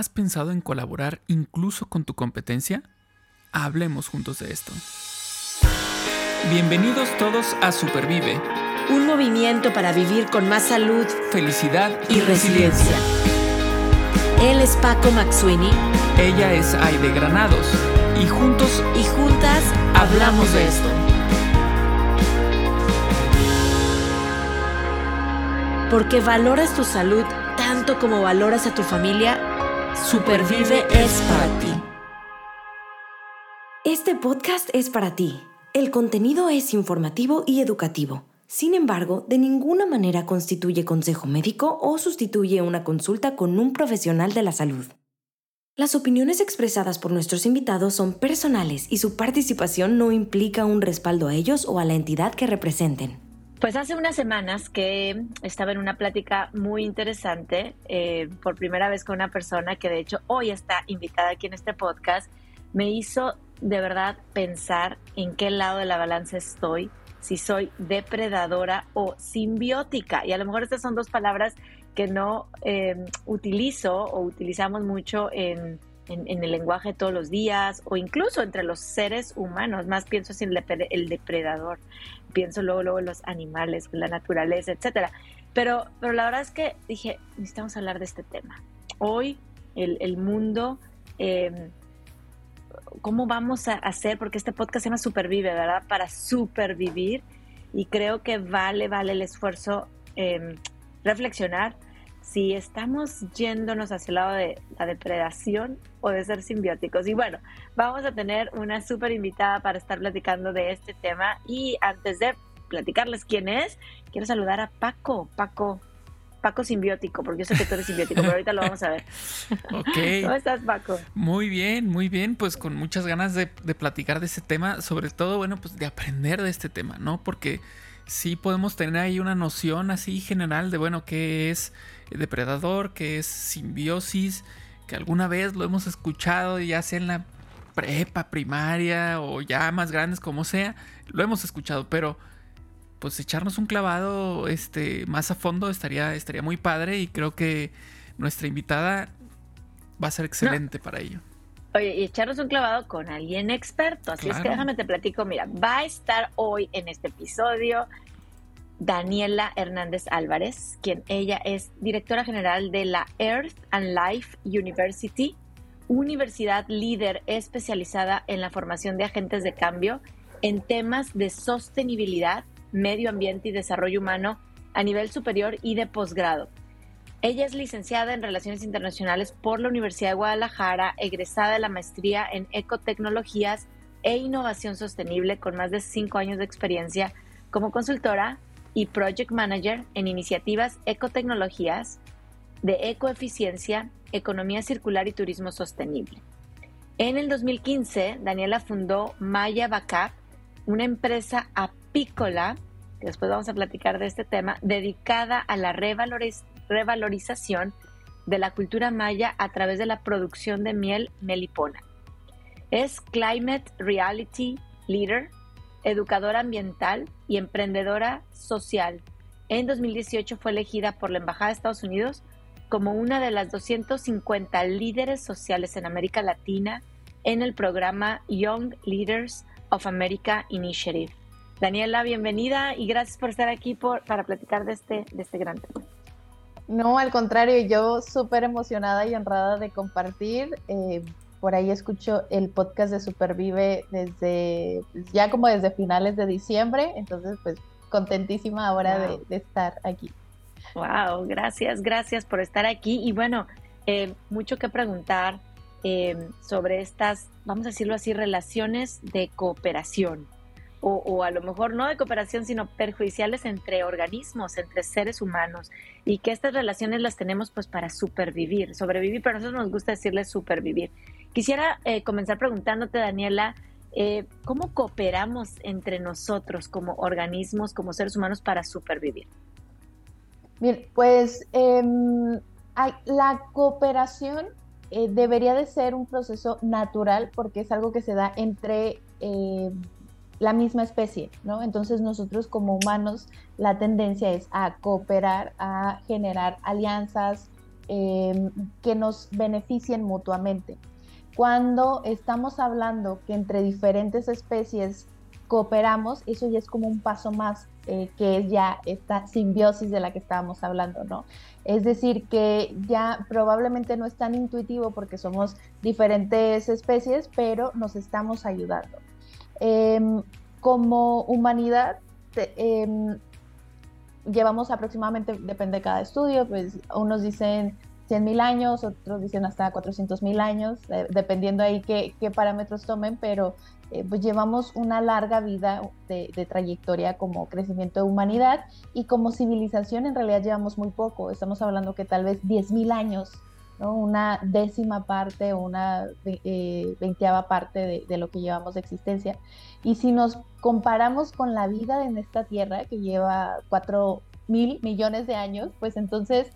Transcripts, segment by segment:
¿Has pensado en colaborar incluso con tu competencia? Hablemos juntos de esto. Bienvenidos todos a Supervive. Un movimiento para vivir con más salud, felicidad y, resiliencia. Él es Paco Maxuini. Ella es Aide Granados. Y juntos y juntas hablamos de esto. Porque valoras tu salud tanto como valoras a tu familia Supervive es para ti. Este podcast es para ti. El contenido es informativo y educativo. Sin embargo, de ninguna manera constituye consejo médico o sustituye una consulta con un profesional de la salud. Las opiniones expresadas por nuestros invitados son personales y su participación no implica un respaldo a ellos o a la entidad que representen. Pues hace unas semanas que estaba en una plática muy interesante, eh, por primera vez con una persona que de hecho hoy está invitada aquí en este podcast, me hizo de verdad pensar en qué lado de la balanza estoy, si soy depredadora o simbiótica. Y a lo mejor estas son dos palabras que no eh, utilizo o utilizamos mucho en, en, el lenguaje todos los días o incluso entre los seres humanos. Más pienso en el depredador pienso luego, luego en los animales, en la naturaleza, etcétera. Pero, pero la verdad es que dije, necesitamos hablar de este tema. Hoy el, el mundo, em, ¿cómo vamos a hacer? Porque este podcast se llama Supervive, ¿verdad? Para supervivir. Y creo que vale, vale el esfuerzo eh, reflexionar si estamos yéndonos hacia el lado de la depredación o de ser simbióticos. Y bueno, vamos a tener una súper invitada para estar platicando de este tema. Y antes de platicarles quién es, quiero saludar a Paco. Paco, Paco simbiótico, porque yo sé que tú eres simbiótico, pero ahorita lo vamos a ver. Ok. ¿Cómo estás, Paco? Muy bien, muy bien, pues con muchas ganas de, de platicar de ese tema, sobre todo, bueno, pues de aprender de este tema, ¿no? Porque sí podemos tener ahí una noción así general de, bueno, qué es depredador, qué es simbiosis, que alguna vez lo hemos escuchado, ya sea en la prepa, primaria o ya más grandes como sea, lo hemos escuchado, pero pues echarnos un clavado este, más a fondo estaría, estaría muy padre y creo que nuestra invitada va a ser excelente para ello. Oye, y echarnos un clavado con alguien experto. Así es que déjame te platico. Mira, va a estar hoy en este episodio Daniela Hernández Álvarez, quien ella es directora general de la Earth and Life University, universidad líder especializada en la formación de agentes de cambio en temas de sostenibilidad, medio ambiente y desarrollo humano a nivel superior y de posgrado. Ella es licenciada en Relaciones Internacionales por la Universidad de Guadalajara, egresada de la maestría en Ecotecnologías e Innovación Sostenible con más de cinco años de experiencia como consultora y Project Manager en iniciativas ecotecnologías de ecoeficiencia, economía circular y turismo sostenible. En el 2015, Daniela fundó Maya Backup, una empresa apícola, que después vamos a platicar de este tema, dedicada a la revalorización revalorización de la cultura maya a través de la producción de miel melipona. Es Climate Reality Leader, educadora ambiental y emprendedora social. En 2018 fue elegida por la Embajada de Estados Unidos como una de las 250 líderes sociales en América Latina en el programa Young Leaders of America Initiative. Daniela, bienvenida y gracias por estar aquí para platicar de este, de este gran tema. No, al contrario, yo súper emocionada y honrada de compartir. Eh, por ahí escucho el podcast de Supervive desde, pues, ya como desde finales de diciembre, entonces pues contentísima ahora de, estar aquí. Wow, gracias, gracias por estar aquí. Y bueno, eh, mucho que preguntar eh, sobre estas, vamos a decirlo así, relaciones de cooperación o, a lo mejor no de cooperación, sino perjudiciales entre organismos, entre seres humanos, y que estas relaciones las tenemos pues para supervivir, sobrevivir, pero a nosotros nos gusta decirle supervivir. Quisiera eh, comenzar preguntándote, Daniela, eh, ¿cómo cooperamos entre nosotros como organismos, como seres humanos para supervivir? Bien, pues em, la cooperación eh, debería de ser un proceso natural porque es algo que se da entre la misma especie, ¿no? Entonces nosotros como humanos la tendencia es a cooperar, a generar alianzas, em, que nos beneficien mutuamente. Cuando estamos hablando que entre diferentes especies cooperamos, eso ya es como un paso más, eh, que es ya esta simbiosis de la que estábamos hablando, ¿no? Es decir, que ya probablemente no es tan intuitivo porque somos diferentes especies, pero nos estamos ayudando. Em, como humanidad, em, llevamos aproximadamente, depende de cada estudio, pues unos dicen 100.000 años, otros dicen hasta 400.000 años, dependiendo ahí qué, qué, parámetros tomen, pero eh, pues llevamos una larga vida de, de, trayectoria como crecimiento de humanidad y como civilización en realidad llevamos muy poco, estamos hablando que tal vez 10.000 años una décima parte o una eh, veinteava parte de, de, lo que llevamos de existencia. Y si nos comparamos con la vida en esta Tierra, que lleva cuatro mil millones de años, pues entonces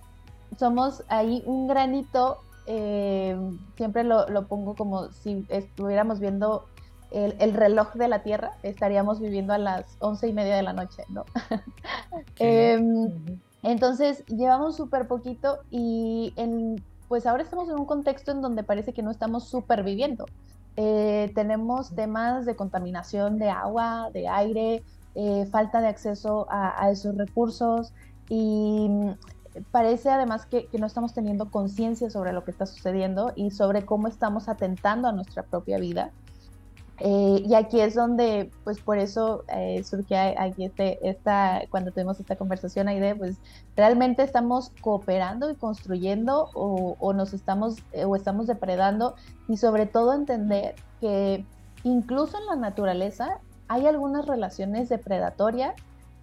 somos ahí un granito, eh, siempre lo, lo, pongo como si estuviéramos viendo el, el, reloj de la Tierra, estaríamos viviendo a las once y media de la noche, ¿no? eh, entonces, llevamos súper poquito y en pues ahora estamos en un contexto en donde parece que no estamos superviviendo. Eh, tenemos temas de contaminación de agua, de aire, eh, falta de acceso a, esos recursos y parece además que, que no estamos teniendo conciencia sobre lo que está sucediendo y sobre cómo estamos atentando a nuestra propia vida. Eh, y aquí es donde, pues por eso eh, aquí este, esta, cuando tuvimos esta conversación, Aide, pues realmente estamos cooperando y construyendo o, o nos estamos, eh, o estamos depredando y sobre todo entender que incluso en la naturaleza hay algunas relaciones depredatorias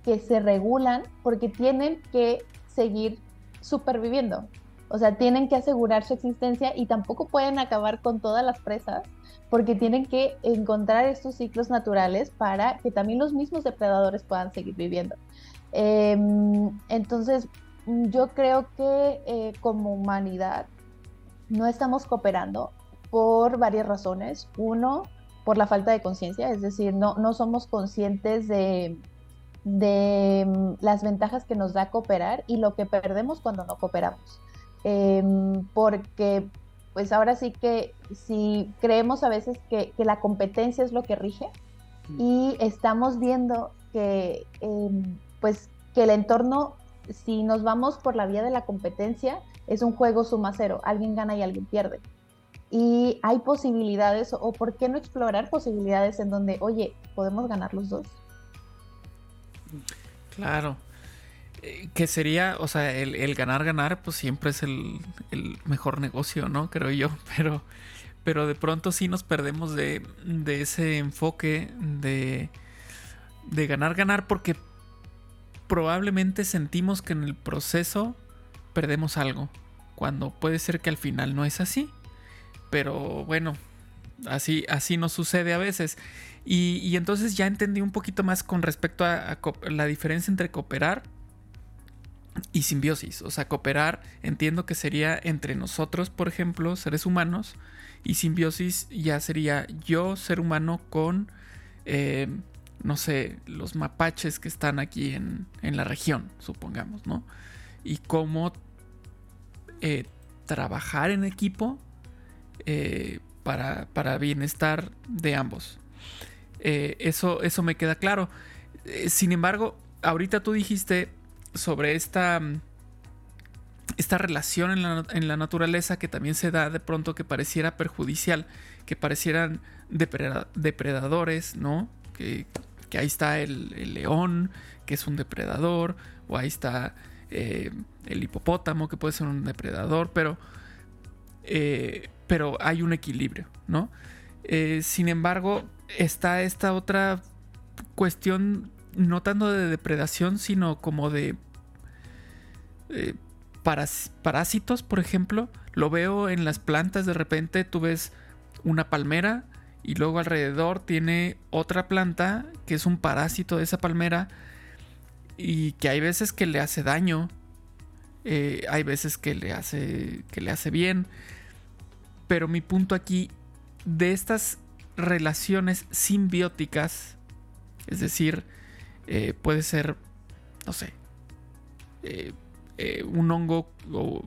que se regulan porque tienen que seguir superviviendo. O sea, tienen que asegurar su existencia y tampoco pueden acabar con todas las presas porque tienen que encontrar estos ciclos naturales para que también los mismos depredadores puedan seguir viviendo. Em, entonces, yo creo que eh, como humanidad no estamos cooperando por varias razones. Uno, por la falta de conciencia, es decir, no, no somos conscientes de, de mm, las ventajas que nos da cooperar y lo que perdemos cuando no cooperamos. Em, porque pues ahora sí que si creemos a veces que, la competencia es lo que rige mm. y estamos viendo que em, pues que el entorno, si nos vamos por la vía de la competencia, es un juego suma cero, alguien gana y alguien pierde. Y hay posibilidades, o por qué no explorar posibilidades en donde, oye, podemos ganar los dos. Claro, eh, que sería, o sea, el, ganar, ganar, pues siempre es el, mejor negocio, ¿no? Creo yo, pero, pero de pronto sí nos perdemos de, ese enfoque de, de ganar, ganar, porque probablemente sentimos que en el proceso perdemos algo, cuando puede ser que al final no es así, pero bueno, así, así nos sucede a veces. Y, entonces ya entendí un poquito más con respecto a la diferencia entre cooperar y simbiosis. O sea, cooperar entiendo que sería entre nosotros, por ejemplo, seres humanos. Y simbiosis ya sería yo, ser humano, con, eh, no sé, los mapaches que están aquí en, en la región, supongamos, ¿no? Y cómo eh, trabajar en equipo eh, para, para, bienestar de ambos. Eso, eso me queda claro. sin embargo, ahorita tú dijiste sobre esta, esta relación en la, naturaleza que también se da de pronto que pareciera perjudicial, que parecieran depredadores, ¿no? Que, ahí está el, león, que es un depredador, o ahí está eh, el hipopótamo, que puede ser un depredador, pero, eh, pero hay un equilibrio, ¿no? Eh, sin embargo, está esta otra cuestión no tanto de depredación, sino como de eh, parásitos, por ejemplo. Lo veo en las plantas, de repente tú ves una palmera y luego alrededor tiene otra planta que es un parásito de esa palmera y que hay veces que le hace daño, eh, hay veces que le hace que le hace bien, pero mi punto aquí de estas relaciones simbióticas, es decir, eh, puede ser, no sé, eh, eh, un hongo, o,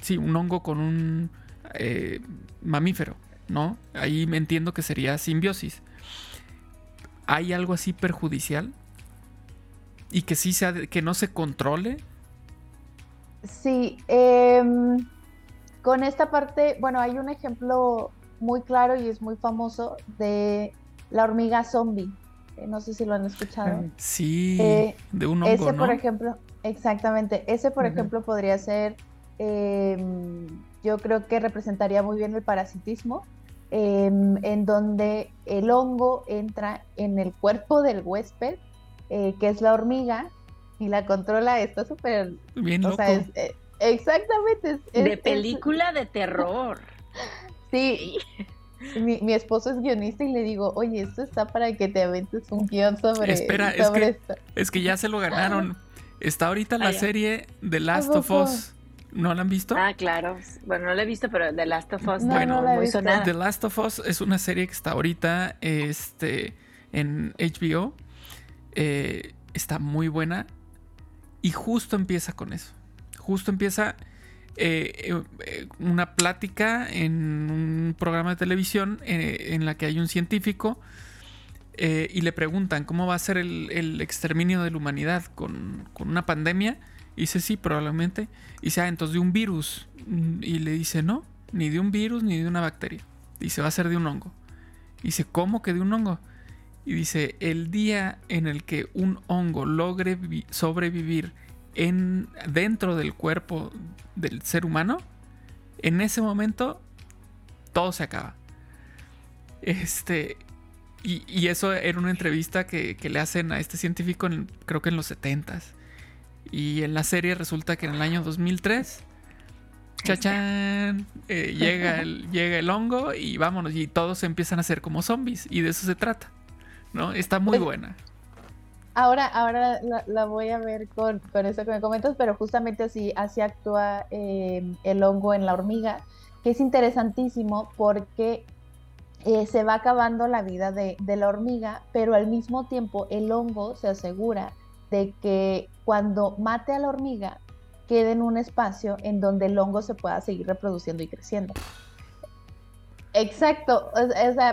sí, un hongo con un mamífero, ¿no? Ahí me entiendo que sería simbiosis. ¿Hay algo así perjudicial? ¿Y que sí sea, que no se controle? Sí, em, con esta parte, bueno, hay un ejemplo muy claro y es muy famoso de la hormiga zombie. Eh, no sé si lo han escuchado. Sí, eh, de un hongo, Ese, por ejemplo, exactamente. Ese, por ejemplo, podría ser, em, yo creo que representaría muy bien el parasitismo, em, en donde el hongo entra en el cuerpo del huésped, eh, que es la hormiga, y la controla. Está súper... Bien loco. exactamente. de película de terror. Sí. Mi, esposo es guionista y le digo, oye, esto está para que te aventes un guion sobre, Espera, es, que, esto. es que ya se lo ganaron. Está ahorita la serie The Last of Us. ¿No la han visto? Ah, claro. Bueno, no la he visto, pero The Last of Us bueno, muy sonada. The Last of Us es una serie que está ahorita este, en HBO. Eh, está muy buena. Y justo empieza con eso. Justo empieza eh, eh, una plática en un programa de televisión eh, en la que hay un científico y le preguntan cómo va a ser el, exterminio de la humanidad con, una pandemia. Y dice, sí, probablemente. Y dice, ah, entonces de un virus. Y le dice, no, ni de un virus ni de una bacteria. Dice, va a ser de un hongo. Y dice, ¿cómo que de un hongo? Y dice, el día en el que un hongo logre sobrevivir en, dentro del cuerpo del ser humano, en ese momento todo se acaba. Este. Y, eso era una entrevista que, le hacen a este científico, creo que en los 70 Y en la serie resulta que en el año 2003, chachán, eh, llega, el, llega el hongo y vámonos, y todos empiezan a ser como zombies. Y de eso se trata. ¿no? Está muy buena. Ahora, ahora la, voy a ver con, con, eso que me comentas, pero justamente así, así actúa em, el hongo en la hormiga, que es interesantísimo porque eh, se va acabando la vida de, la hormiga, pero al mismo tiempo el hongo se asegura de que cuando mate a la hormiga, quede en un espacio en donde el hongo se pueda seguir reproduciendo y creciendo. Exacto,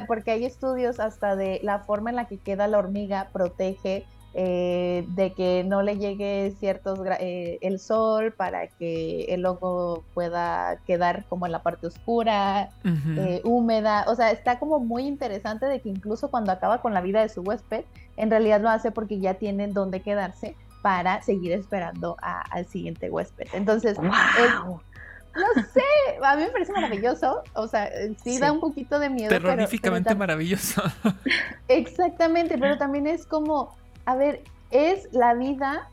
porque hay estudios hasta de la forma en la que queda la hormiga protege eh, de que no le llegue ciertos eh, el sol para que el hongo pueda quedar como en la parte oscura, eh, húmeda. O sea, está como muy interesante de que incluso cuando acaba con la vida de su huésped, en realidad lo hace porque ya tienen dónde quedarse para seguir esperando al siguiente huésped. Entonces, no sé, a mí me parece maravilloso. O sea, sí, da un poquito de miedo. Terroríficamente maravilloso. Exactamente, pero también es como a ver, es la vida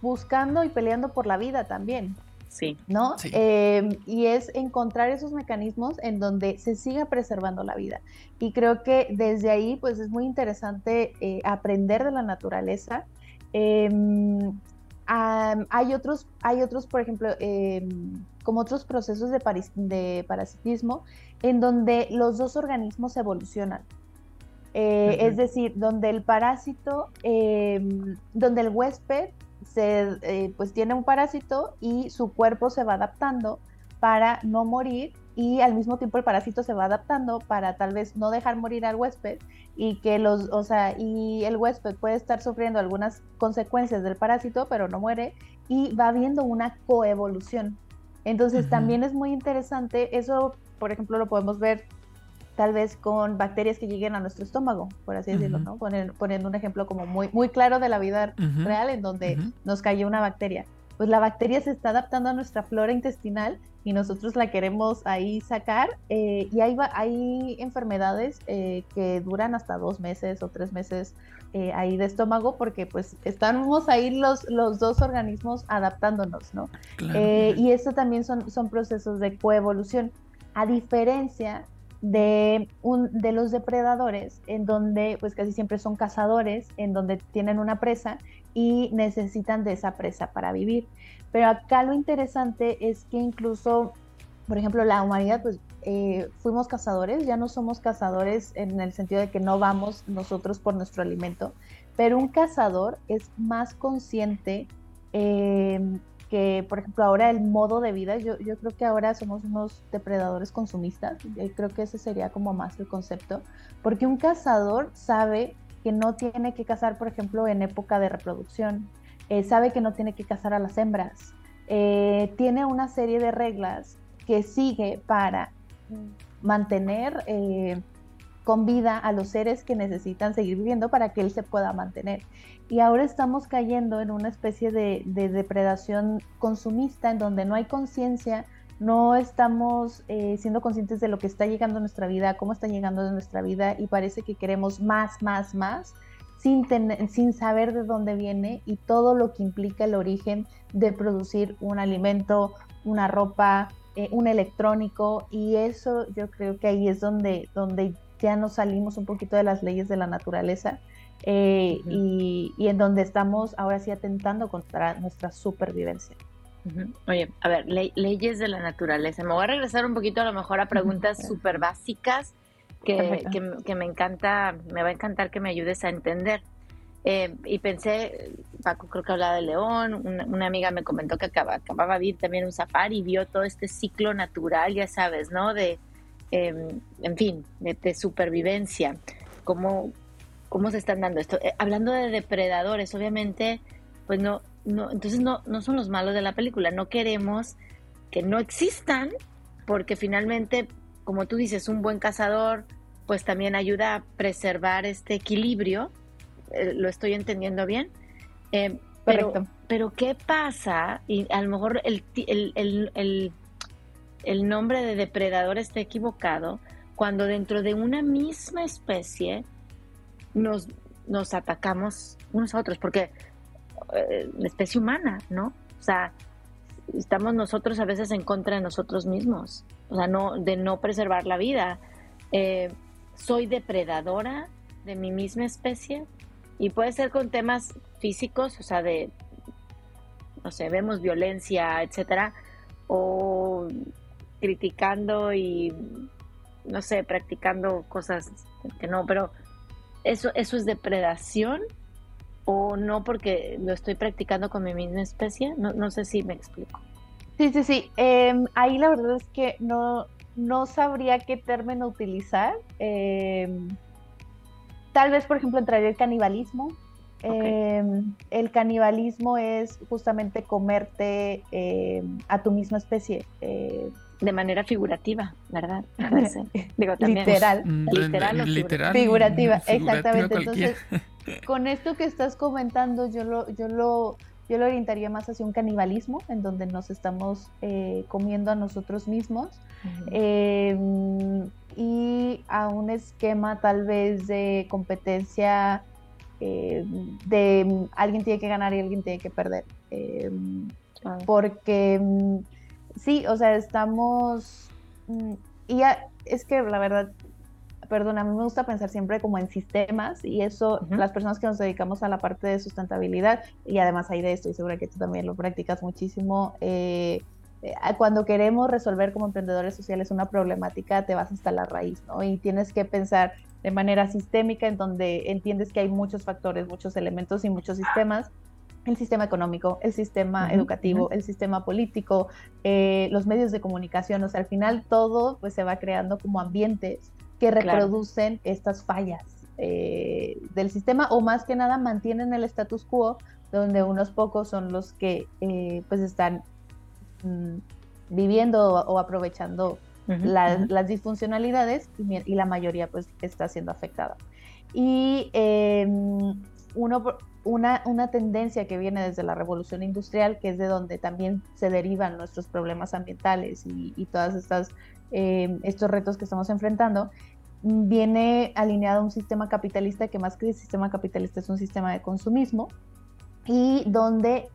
buscando y peleando por la vida también. Sí. ¿No? Em, y es encontrar esos mecanismos en donde se siga preservando la vida. Y creo que desde ahí, pues es muy interesante eh, aprender de la naturaleza. Em, hay otros, hay otros, por ejemplo, em, como otros procesos de, de parasitismo, en donde los dos organismos evolucionan. Eh, es decir, donde el parásito, em, donde el huésped se, eh, pues tiene un parásito y su cuerpo se va adaptando para no morir y al mismo tiempo el parásito se va adaptando para tal vez no dejar morir al huésped y que los, o sea, y el huésped puede estar sufriendo algunas consecuencias del parásito, pero no muere y va habiendo una coevolución. Entonces también es muy interesante, eso por ejemplo lo podemos ver tal vez con bacterias que lleguen a nuestro estómago, por así decirlo, ¿no? poniendo un ejemplo como muy, muy claro de la vida real en donde nos cayó una bacteria. Pues la bacteria se está adaptando a nuestra flora intestinal y nosotros la queremos ahí sacar. Eh, y hay, hay enfermedades eh, que duran hasta dos meses o tres meses eh, ahí de estómago porque pues estamos ahí los, los dos organismos adaptándonos, ¿no? y esto también son, son procesos de coevolución. A diferencia de, un, de los depredadores, en donde pues casi siempre son cazadores, en donde tienen una presa y necesitan de esa presa para vivir. Pero acá lo interesante es que incluso, por ejemplo, la humanidad, pues eh, fuimos cazadores, ya no somos cazadores en el sentido de que no vamos nosotros por nuestro alimento, pero un cazador es más consciente eh, que, por ejemplo, ahora el modo de vida, yo, yo creo que ahora somos unos depredadores consumistas, creo que ese sería como más el concepto, porque un cazador sabe que no tiene que cazar, por ejemplo, en época de reproducción, eh, sabe que no tiene que cazar a las hembras, eh, tiene una serie de reglas que sigue para mantener eh, con vida a los seres que necesitan seguir viviendo para que él se pueda mantener. Y ahora estamos cayendo en una especie de, depredación consumista en donde no hay conciencia, no estamos eh, siendo conscientes de lo que está llegando a nuestra vida, cómo está llegando a nuestra vida y parece que queremos más, más, más. Sin, sin saber de dónde viene y todo lo que implica el origen de producir un alimento, una ropa, eh, un electrónico y eso yo creo que ahí es donde, donde ya nos salimos un poquito de las leyes de la naturaleza eh, y, en donde estamos ahora sí atentando contra nuestra supervivencia. Oye, a ver, leyes de la naturaleza. Me voy a regresar un poquito a lo mejor a preguntas súper básicas que, que, me encanta, me va a encantar que me ayudes a entender. Eh, y pensé, Paco creo que hablaba de León, una, amiga me comentó que acaba, acababa de ir también un safari y vio todo este ciclo natural, ya sabes, ¿no? De, em, en fin, de, supervivencia, cómo, cómo se están dando esto. Eh, hablando de depredadores, obviamente, pues no, no, entonces no, no son los malos de la película, no queremos que no existan, porque finalmente, como tú dices, un buen cazador, pues también ayuda a preservar este equilibrio eh, lo estoy entendiendo bien. Eh, pero, pero, ¿qué pasa? Y a lo mejor el, el, el, nombre de depredador está equivocado cuando dentro de una misma especie nos, nos atacamos unos a otros, porque eh, la especie humana, ¿no? O sea, estamos nosotros a veces en contra de nosotros mismos, o sea, no, de no preservar la vida. soy depredadora de mi misma especie, y puede ser con temas físicos, o sea, de, no sé, vemos violencia, etcétera, o criticando y, no sé, practicando cosas que no, pero eso, eso es depredación o no porque lo estoy practicando con mi misma especie, no, no sé si me explico. Sí, sí, sí. Em, ahí la verdad es que no, no sabría qué término utilizar. Eh, Tal vez, por ejemplo, entraría el canibalismo. Em, el canibalismo es justamente comerte em, a tu misma especie. Eh, de manera figurativa, ¿verdad? Digo, también. Literal. Mm, literal, literal figurativa, exactamente. Entonces, con esto que estás comentando, yo lo, yo lo, yo lo orientaría más hacia un canibalismo, en donde nos estamos eh, comiendo a nosotros mismos y a un esquema tal vez de competencia eh, de alguien tiene que ganar y alguien tiene que perder. Eh, porque sí, o sea, estamos... Mm, y es que la verdad, perdón, a mí me gusta pensar siempre como en sistemas y eso, las personas que nos dedicamos a la parte de sustentabilidad y además hay de esto y seguro que tú también lo practicas muchísimo. Eh, eh, cuando queremos resolver como emprendedores sociales una problemática, te vas hasta la raíz, ¿no? Y tienes que pensar de manera sistémica en donde entiendes que hay muchos factores, muchos elementos y muchos sistemas. El sistema económico, el sistema educativo, el sistema político, eh, los medios de comunicación, o sea, al final todo pues se va creando como ambientes que reproducen estas fallas eh, del sistema o más que nada mantienen el status quo donde unos pocos son los que pues están Mm, viviendo o, aprovechando las disfuncionalidades y, la mayoría pues está siendo afectada. Y em, uno, una, una, tendencia que viene desde la revolución industrial, que es de donde también se derivan nuestros problemas ambientales y, y todos em, estos retos que estamos enfrentando, viene alineado a un sistema capitalista que más que el sistema capitalista es un sistema de consumismo y donde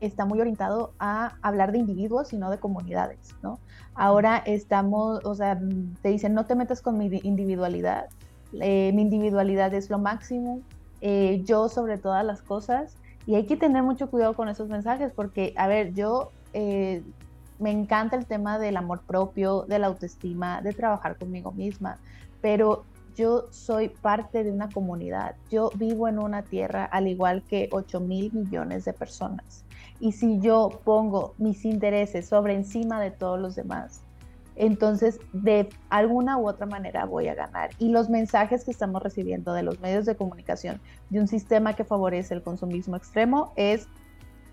está muy orientado a hablar de individuos y no de comunidades, ¿no? Ahora estamos, o sea, te dicen, no te metas con mi individualidad, eh, mi individualidad es lo máximo, eh, yo sobre todas las cosas, y hay que tener mucho cuidado con esos mensajes porque, a ver, yo eh, me encanta el tema del amor propio, de la autoestima, de trabajar conmigo misma, pero yo soy parte de una comunidad, yo vivo en una tierra al igual que 8 mil millones de personas. Y si yo pongo mis intereses sobre encima de todos los demás, entonces de alguna u otra manera voy a ganar. Y los mensajes que estamos recibiendo de los medios de comunicación de un sistema que favorece el consumismo extremo es,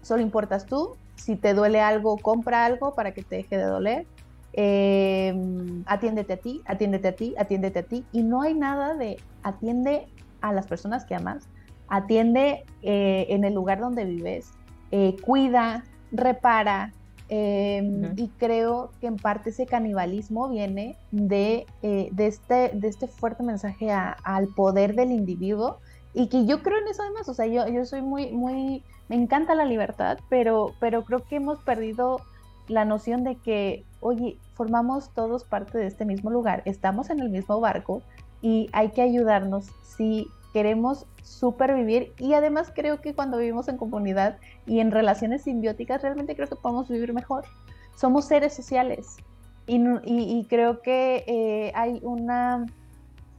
solo importas tú, si te duele algo, compra algo para que te deje de doler, eh, atiéndete a ti, atiéndete a ti, atiéndete a ti. Y no hay nada de atiende a las personas que amas, atiende eh, en el lugar donde vives, eh, cuida, repara, Em, y creo que en parte ese canibalismo viene de, eh, de, este, de este fuerte mensaje al poder del individuo y que yo creo en eso además, o sea, yo, yo soy muy, muy, me encanta la libertad, pero, pero creo que hemos perdido la noción de que, oye, formamos todos parte de este mismo lugar, estamos en el mismo barco y hay que ayudarnos si queremos supervivir y además creo que cuando vivimos en comunidad y en relaciones simbióticas realmente creo que podemos vivir mejor. Somos seres sociales y, creo que eh, hay una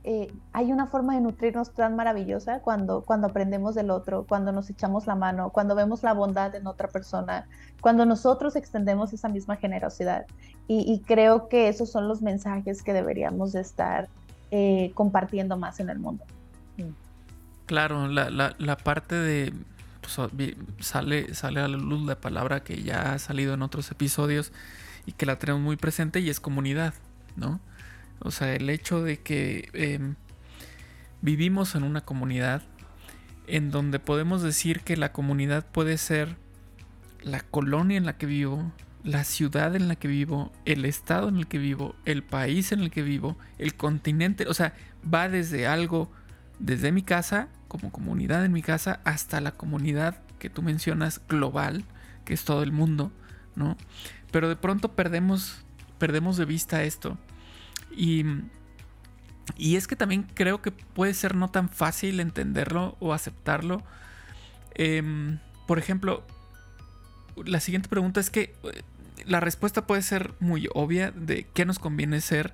eh, hay una forma de nutrirnos tan maravillosa cuando, cuando aprendemos del otro, cuando nos echamos la mano, cuando vemos la bondad en otra persona, cuando nosotros extendemos esa misma generosidad. Y, creo que esos son los mensajes que deberíamos de estar eh, compartiendo más en el mundo. Claro, la, la, parte de... Pues, sale, sale a la luz la palabra que ya ha salido en otros episodios y que la tenemos muy presente y es comunidad, ¿no? O sea, el hecho de que em, vivimos en una comunidad en donde podemos decir que la comunidad puede ser la colonia en la que vivo, la ciudad en la que vivo, el estado en el que vivo, el país en el que vivo, el continente, o sea, va desde algo desde mi casa, como comunidad en mi casa, hasta la comunidad que tú mencionas global, que es todo el mundo, ¿no? Pero de pronto perdemos, perdemos de vista esto. Y, y es que también creo que puede ser no tan fácil entenderlo o aceptarlo. Em, por ejemplo, la siguiente pregunta es que eh, la respuesta puede ser muy obvia de qué nos conviene ser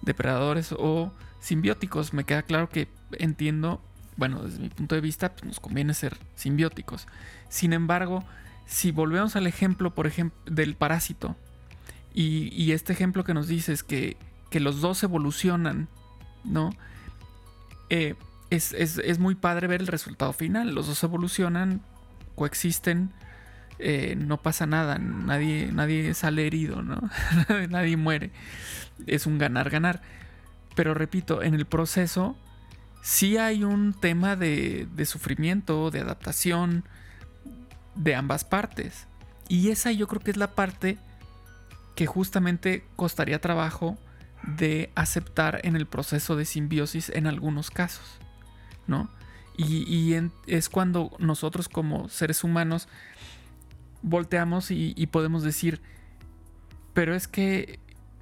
depredadores o simbióticos. Me queda claro que entiendo, bueno, desde mi punto de vista, pues, nos conviene ser simbióticos. Sin embargo, si volvemos al ejemplo, por ejemplo, del parásito, y, este ejemplo que nos dice es que, que los dos evolucionan, ¿no? Eh, es, es, muy padre ver el resultado final. Los dos evolucionan, coexisten, eh, no pasa nada, nadie, nadie sale herido, ¿no? nadie muere. Es un ganar-ganar. Pero repito, en el proceso sí hay un tema de, sufrimiento, de adaptación de ambas partes. Y esa yo creo que es la parte que justamente costaría trabajo de aceptar en el proceso de simbiosis en algunos casos, ¿no? Y, es cuando nosotros como seres humanos volteamos y, y, podemos decir, pero es que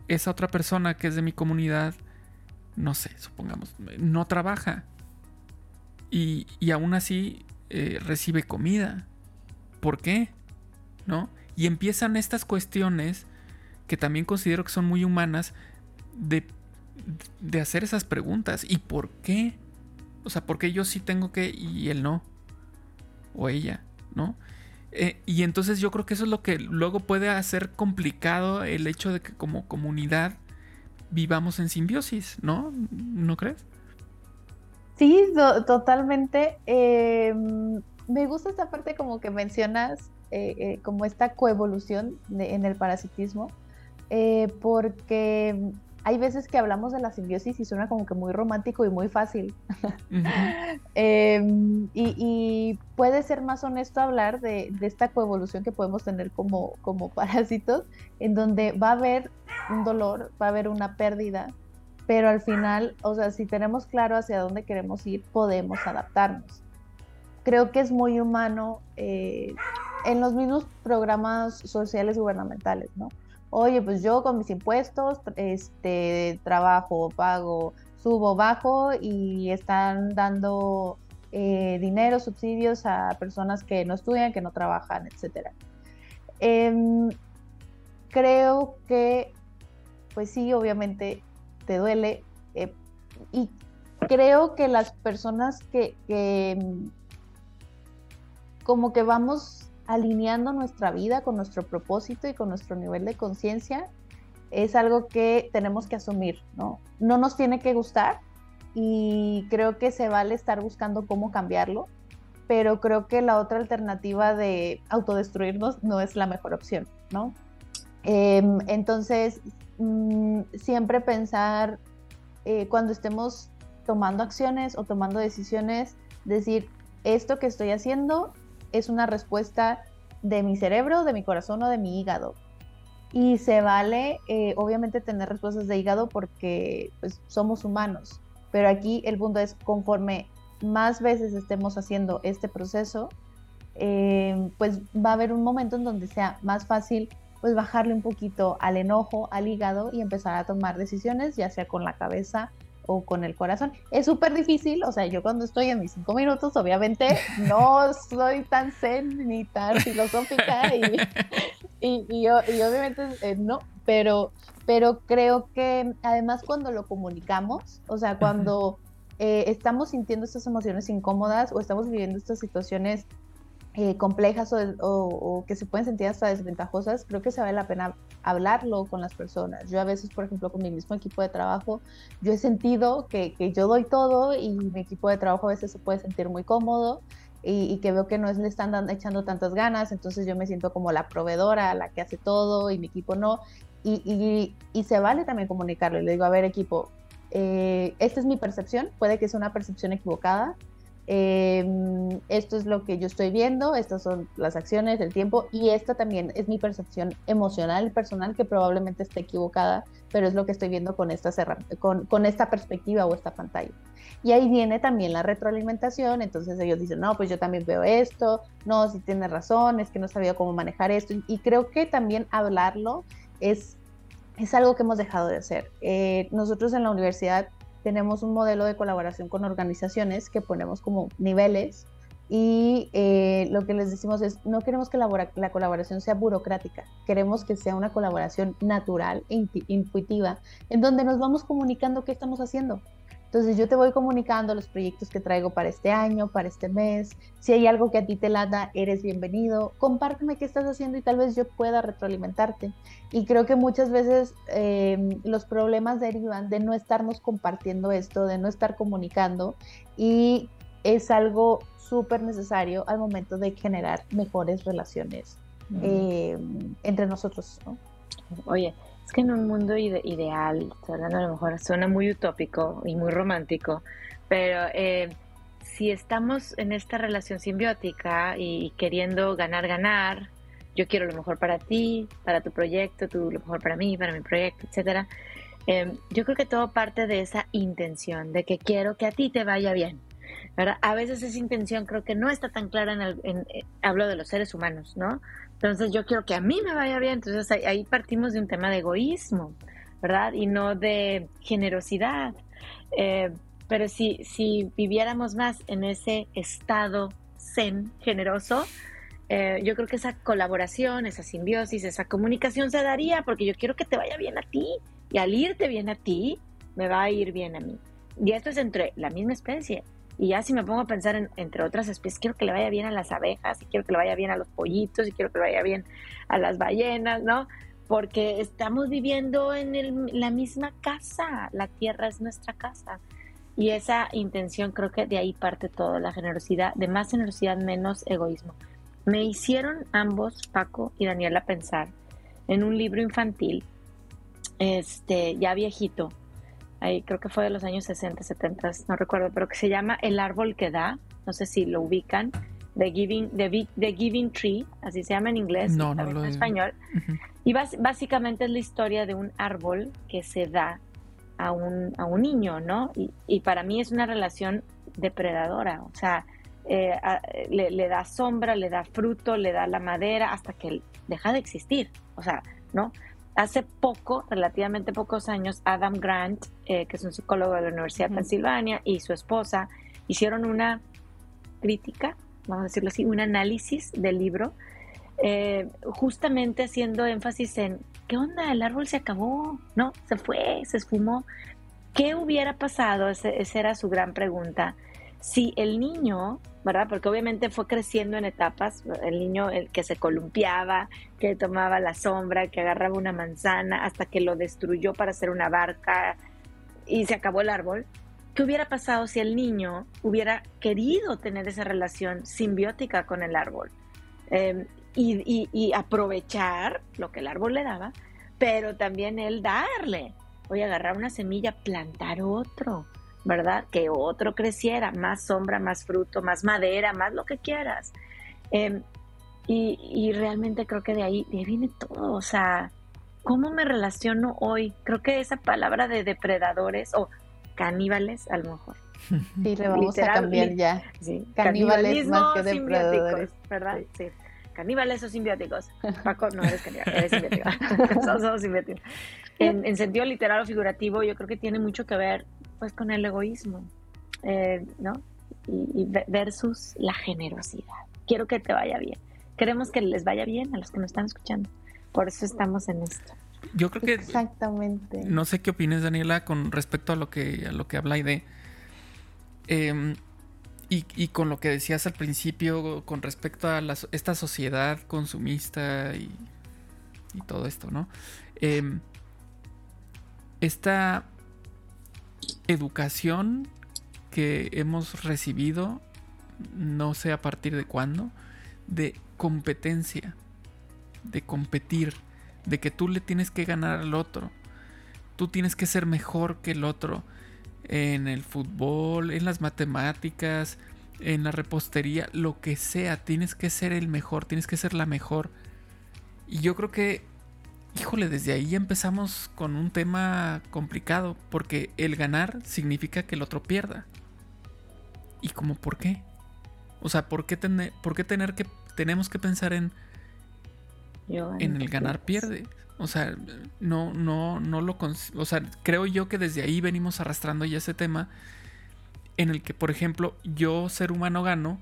esa otra persona que es de mi comunidad no sé, supongamos, no trabaja y, y aún así eh, recibe comida. ¿Por qué? ¿No? Y empiezan estas cuestiones que también considero que son muy humanas de, de hacer esas preguntas. ¿Y por qué? O sea, ¿por qué yo sí tengo que y él no? O ella, ¿no? Eh, y entonces yo creo que eso es lo que luego puede hacer complicado el hecho de que como comunidad vivamos en simbiosis, ¿no? ¿No crees? Sí, totalmente. Em, me gusta esta parte como que mencionas, eh, eh, como esta coevolución en el parasitismo, eh, porque hay veces que hablamos de la simbiosis y suena como que muy romántico y muy fácil. Em, y, puede ser más honesto hablar de, esta coevolución que podemos tener como, como parásitos, en donde va a haber un dolor, va a haber una pérdida, pero al final, o sea, si tenemos claro hacia dónde queremos ir, podemos adaptarnos. Creo que es muy humano eh, en los mismos programas sociales gubernamentales, ¿no? Oye, pues yo con mis impuestos, este, trabajo, pago, subo, bajo y están dando eh, dinero, subsidios a personas que no estudian, que no trabajan, etc. Em, creo que pues sí, obviamente te duele. Eh, y creo que las personas que, mm, como que vamos alineando nuestra vida con nuestro propósito y con nuestro nivel de conciencia, es algo que tenemos que asumir, ¿no? No nos tiene que gustar y creo que se vale estar buscando cómo cambiarlo, pero creo que la otra alternativa de autodestruirnos no es la mejor opción, ¿no? Em, entonces, mm, siempre pensar eh, cuando estemos tomando acciones o tomando decisiones, decir, esto que estoy haciendo es una respuesta de mi cerebro, de mi corazón o de mi hígado. Y se vale, eh, obviamente, tener respuestas de hígado porque pues, somos humanos. Pero aquí el punto es, conforme más veces estemos haciendo este proceso, eh, pues va a haber un momento en donde sea más fácil pues bajarle un poquito al enojo, al hígado y empezar a tomar decisiones, ya sea con la cabeza o con el corazón. Es súper difícil, o sea, yo cuando estoy en mis cinco minutos, obviamente no soy tan zen ni tan filosófica y, y, obviamente eh, no, pero, pero creo que además cuando lo comunicamos, o sea, cuando eh, estamos sintiendo estas emociones incómodas o estamos viviendo estas situaciones eh, complejas o, que se pueden sentir hasta desventajosas, creo que se vale la pena hablarlo con las personas. Yo a veces, por ejemplo, con mi mismo equipo de trabajo, yo he sentido que, que yo doy todo y mi equipo de trabajo a veces se puede sentir muy cómodo y, que veo que no es, le están echando tantas ganas, entonces yo me siento como la proveedora, la que hace todo y mi equipo no. Y, y, y se vale también comunicarlo. Y le digo, a ver equipo, eh, esta es mi percepción, puede que sea una percepción equivocada, Em, esto es lo que yo estoy viendo, estas son las acciones, el tiempo y esta también es mi percepción emocional personal que probablemente esté equivocada, pero es lo que estoy viendo con esta, con, con esta perspectiva o esta pantalla. Y ahí viene también la retroalimentación, entonces ellos dicen, no, pues yo también veo esto, no, si tienes razón, es que no sabía cómo manejar esto. Y creo que también hablarlo es, es algo que hemos dejado de hacer. Eh, nosotros en la universidad tenemos un modelo de colaboración con organizaciones que ponemos como niveles y eh, lo que les decimos es, no queremos que la, la, colaboración sea burocrática, queremos que sea una colaboración natural e intuitiva, en donde nos vamos comunicando qué estamos haciendo. Entonces yo te voy comunicando los proyectos que traigo para este año, para este mes. Si hay algo que a ti te lata, eres bienvenido. Compárteme qué estás haciendo y tal vez yo pueda retroalimentarte. Y creo que muchas veces em, los problemas derivan de no estarnos compartiendo esto, de no estar comunicando. Y es algo súper necesario al momento de generar mejores relaciones em, entre nosotros. Oye, es que en un mundo ideal, hablando a lo mejor suena muy utópico y muy romántico, pero eh, si estamos en esta relación simbiótica y, queriendo ganar, ganar, yo quiero lo mejor para ti, para tu proyecto, tú lo mejor para mí, para mi proyecto, etcétera. Eh, yo creo que todo parte de esa intención, de que quiero que a ti te vaya bien. ¿verdad? A veces esa intención creo que no está tan clara en, en eh, hablo de los seres humanos, ¿no? Entonces yo quiero que a mí me vaya bien. Entonces ahí, partimos de un tema de egoísmo, ¿verdad? Y no de generosidad. Eh, pero si, si viviéramos más en ese estado zen, generoso, eh, yo creo que esa colaboración, esa simbiosis, esa comunicación se daría porque yo quiero que te vaya bien a ti y al irte bien a ti, me va a ir bien a mí. Y esto es entre la misma especie. Y ya si me pongo a pensar en, entre otras especies, quiero que le vaya bien a las abejas, y quiero que le vaya bien a los pollitos, y quiero que le vaya bien a las ballenas, ¿no? Porque estamos viviendo en la misma casa, la tierra es nuestra casa. Y esa intención creo que de ahí parte todo, la generosidad, de más generosidad, menos egoísmo. Me hicieron ambos, Paco y Daniela, pensar en un libro infantil, este, ya viejito, ahí creo que fue de los años 60, 70, no recuerdo, pero que se llama El árbol que da, no sé si lo ubican, The Giving, The, Giving Tree, así se llama en inglés, no, no en español. Y básicamente es la historia de un árbol que se da a un, a un niño, ¿no? Y, y, para mí es una relación depredadora, o sea, eh, le, le, da sombra, le da fruto, le da la madera hasta que deja de existir, o sea, ¿no? Hace poco, relativamente pocos años, Adam Grant, eh, que es un psicólogo de la Universidad de Pensilvania, y su esposa hicieron una crítica, vamos a decirlo así, un análisis del libro, eh, justamente haciendo énfasis en, ¿qué onda? El árbol se acabó, ¿no? Se fue, se esfumó. ¿Qué hubiera pasado? esa era su gran pregunta. Si el niño, ¿verdad? Porque obviamente fue creciendo en etapas, el niño el que se columpiaba, que tomaba la sombra, que agarraba una manzana, hasta que lo destruyó para hacer una barca y se acabó el árbol. ¿Qué hubiera pasado si el niño hubiera querido tener esa relación simbiótica con el árbol? Em, y, y, aprovechar lo que el árbol le daba, pero también él darle. Voy a agarrar una semilla, plantar otro, ¿verdad? Que otro creciera, más sombra, más fruto, más madera, más lo que quieras. Em, y, y, realmente creo que de ahí, de ahí viene todo. O sea, ¿cómo me relaciono hoy? Creo que esa palabra de depredadores o caníbales, a lo mejor. Sí, le vamos a cambiar ya. caníbales más que depredadores. ¿verdad? Sí. Caníbales o simbióticos. Paco, no eres caníbal, eres simbiótico. somos, simbióticos. En, en, sentido literal o figurativo, yo creo que tiene mucho que ver pues con el egoísmo, eh, ¿no? Y, versus la generosidad. Quiero que te vaya bien. Queremos que les vaya bien a los que nos están escuchando. Por eso estamos en esto. Yo creo que exactamente. No sé qué opinas, Daniela, con respecto a lo que a lo que habla Aide. Eh, y, con lo que decías al principio con respecto a esta sociedad consumista y, todo esto, ¿no? Em, esta educación que hemos recibido, no sé a partir de cuándo, de competencia, de competir, de que tú le tienes que ganar al otro, tú tienes que ser mejor que el otro en el fútbol, en las matemáticas, en la repostería, lo que sea, tienes que ser el mejor, tienes que ser la mejor. Y yo creo que, híjole, desde ahí ya empezamos con un tema complicado, porque el ganar significa que el otro pierda. ¿Y como por qué? O sea, ¿por qué, tener, por qué tener que, tenemos que pensar en, en el ganar pierde? O sea, no, no, no lo... O sea, creo yo que desde ahí venimos arrastrando ya ese tema en el que, por ejemplo, yo, ser humano, gano.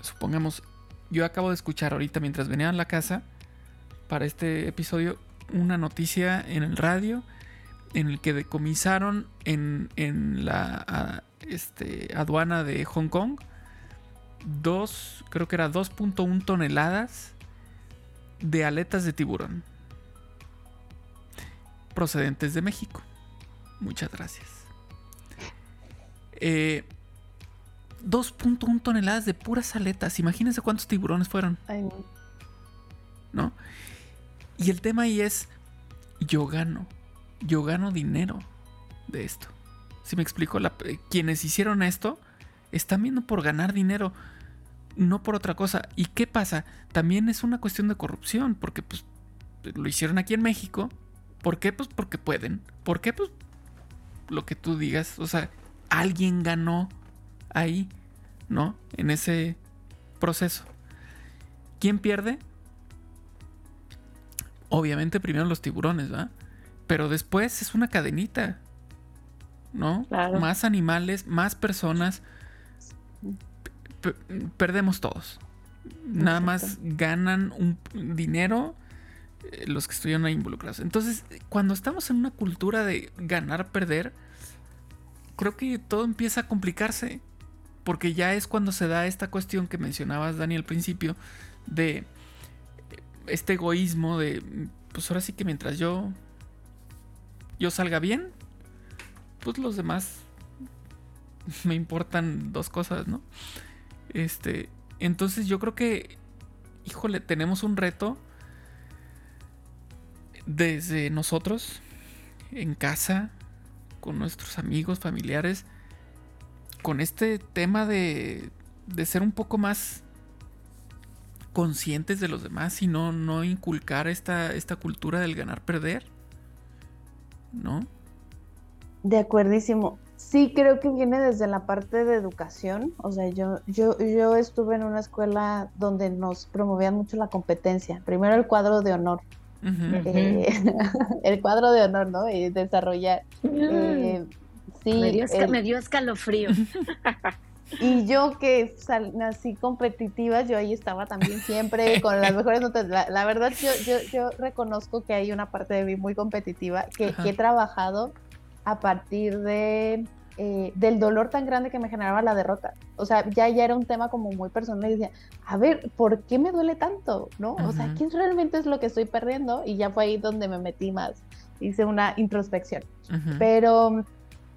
Supongamos, yo acabo de escuchar ahorita mientras venía a la casa para este episodio una noticia en el radio en el que decomisaron en, en la este, aduana de Hong Kong dos, creo que era 2.1 toneladas de aletas de tiburón procedentes de México. Muchas gracias. 2.1 eh, toneladas de puras aletas. Imagínense cuántos tiburones fueron. no. Y el tema ahí es, yo gano. Yo gano dinero de esto. Si me explico, quienes hicieron esto están viendo por ganar dinero no por otra cosa. ¿Y qué pasa? También es una cuestión de corrupción, porque pues lo hicieron aquí en México. ¿Por qué? Pues porque pueden. ¿Por qué? Pues lo que tú digas. O sea, alguien ganó ahí, ¿no? En ese proceso. ¿Quién pierde? Obviamente primero los tiburones, ¿va? Pero después es una cadenita, ¿no? Más animales, más personas perdemos todos. Nada más ganan un dinero eh, los que estuvieron ahí involucrados. Entonces, cuando estamos en una cultura de ganar, perder, creo que todo empieza a complicarse. Porque ya es cuando se da esta cuestión que mencionabas, Dani, al principio, de este egoísmo de, pues ahora sí que mientras yo, yo salga bien, pues los demás me importan dos cosas, ¿no? Este, entonces yo creo que, híjole, tenemos un reto desde nosotros, en casa, con nuestros amigos, familiares, con este tema de, de ser un poco más conscientes de los demás y no, no inculcar esta, esta cultura del ganar-perder. ¿No? De acuerdísimo. Sí, creo que viene desde la parte de educación. O sea, yo, yo, yo estuve en una escuela donde nos promovían mucho la competencia. Primero el cuadro de honor. Eh, el cuadro de honor, ¿no? Y desarrollar. Eh, sí, me dio, escalofrío. Y yo que nací competitiva, yo ahí estaba también siempre con las mejores notas. La, verdad, yo, yo, yo, reconozco que hay una parte de mí muy competitiva que he trabajado a partir de eh, del dolor tan grande que me generaba la derrota. O sea, ya, ya era un tema como muy personal y decía, a ver, ¿por qué me duele tanto? ¿No? O sea, ¿qué realmente es lo que estoy perdiendo? Y ya fue ahí donde me metí más, hice una introspección. Pero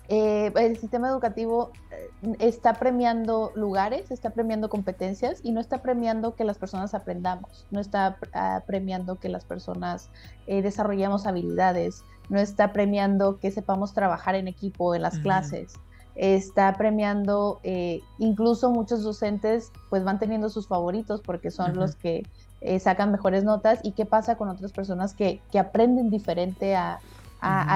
eh, el sistema educativo eh, está premiando lugares, está premiando competencias y no está premiando que las personas aprendamos, no está ah, premiando que las personas desarrollemos habilidades, no está premiando que sepamos trabajar en equipo en las clases, está premiando, eh, incluso muchos docentes pues van teniendo sus favoritos porque son los que eh, sacan mejores notas y qué pasa con otras personas que, aprenden diferente a,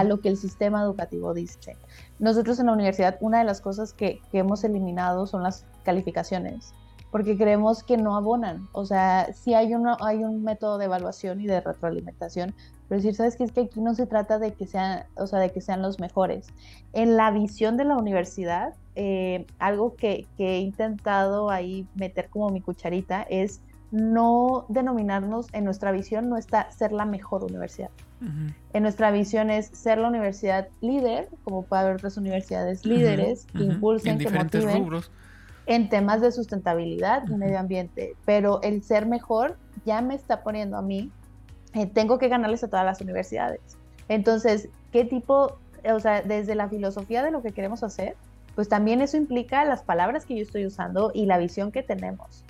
lo que el sistema educativo dice. Nosotros en la universidad una de las cosas que, que hemos eliminado son las calificaciones porque creemos que no abonan. O sea, sí hay, uno, hay un método de evaluación y de retroalimentación, pero decir, ¿sabes qué? Es que aquí no se trata de que sean, o sea, de que sean los mejores. En la visión de la universidad, eh, algo que, he intentado ahí meter como mi cucharita es no denominarnos, en nuestra visión no está ser la mejor universidad. En nuestra visión es ser la universidad líder, como puede haber otras universidades líderes que impulsen, que motiven en temas de sustentabilidad y medio ambiente. Pero el ser mejor ya me está poniendo a mí eh, tengo que ganarles a todas las universidades. Entonces, ¿qué tipo, o sea, desde la filosofía de lo que queremos hacer, pues también eso implica las palabras que yo estoy usando y la visión que tenemos.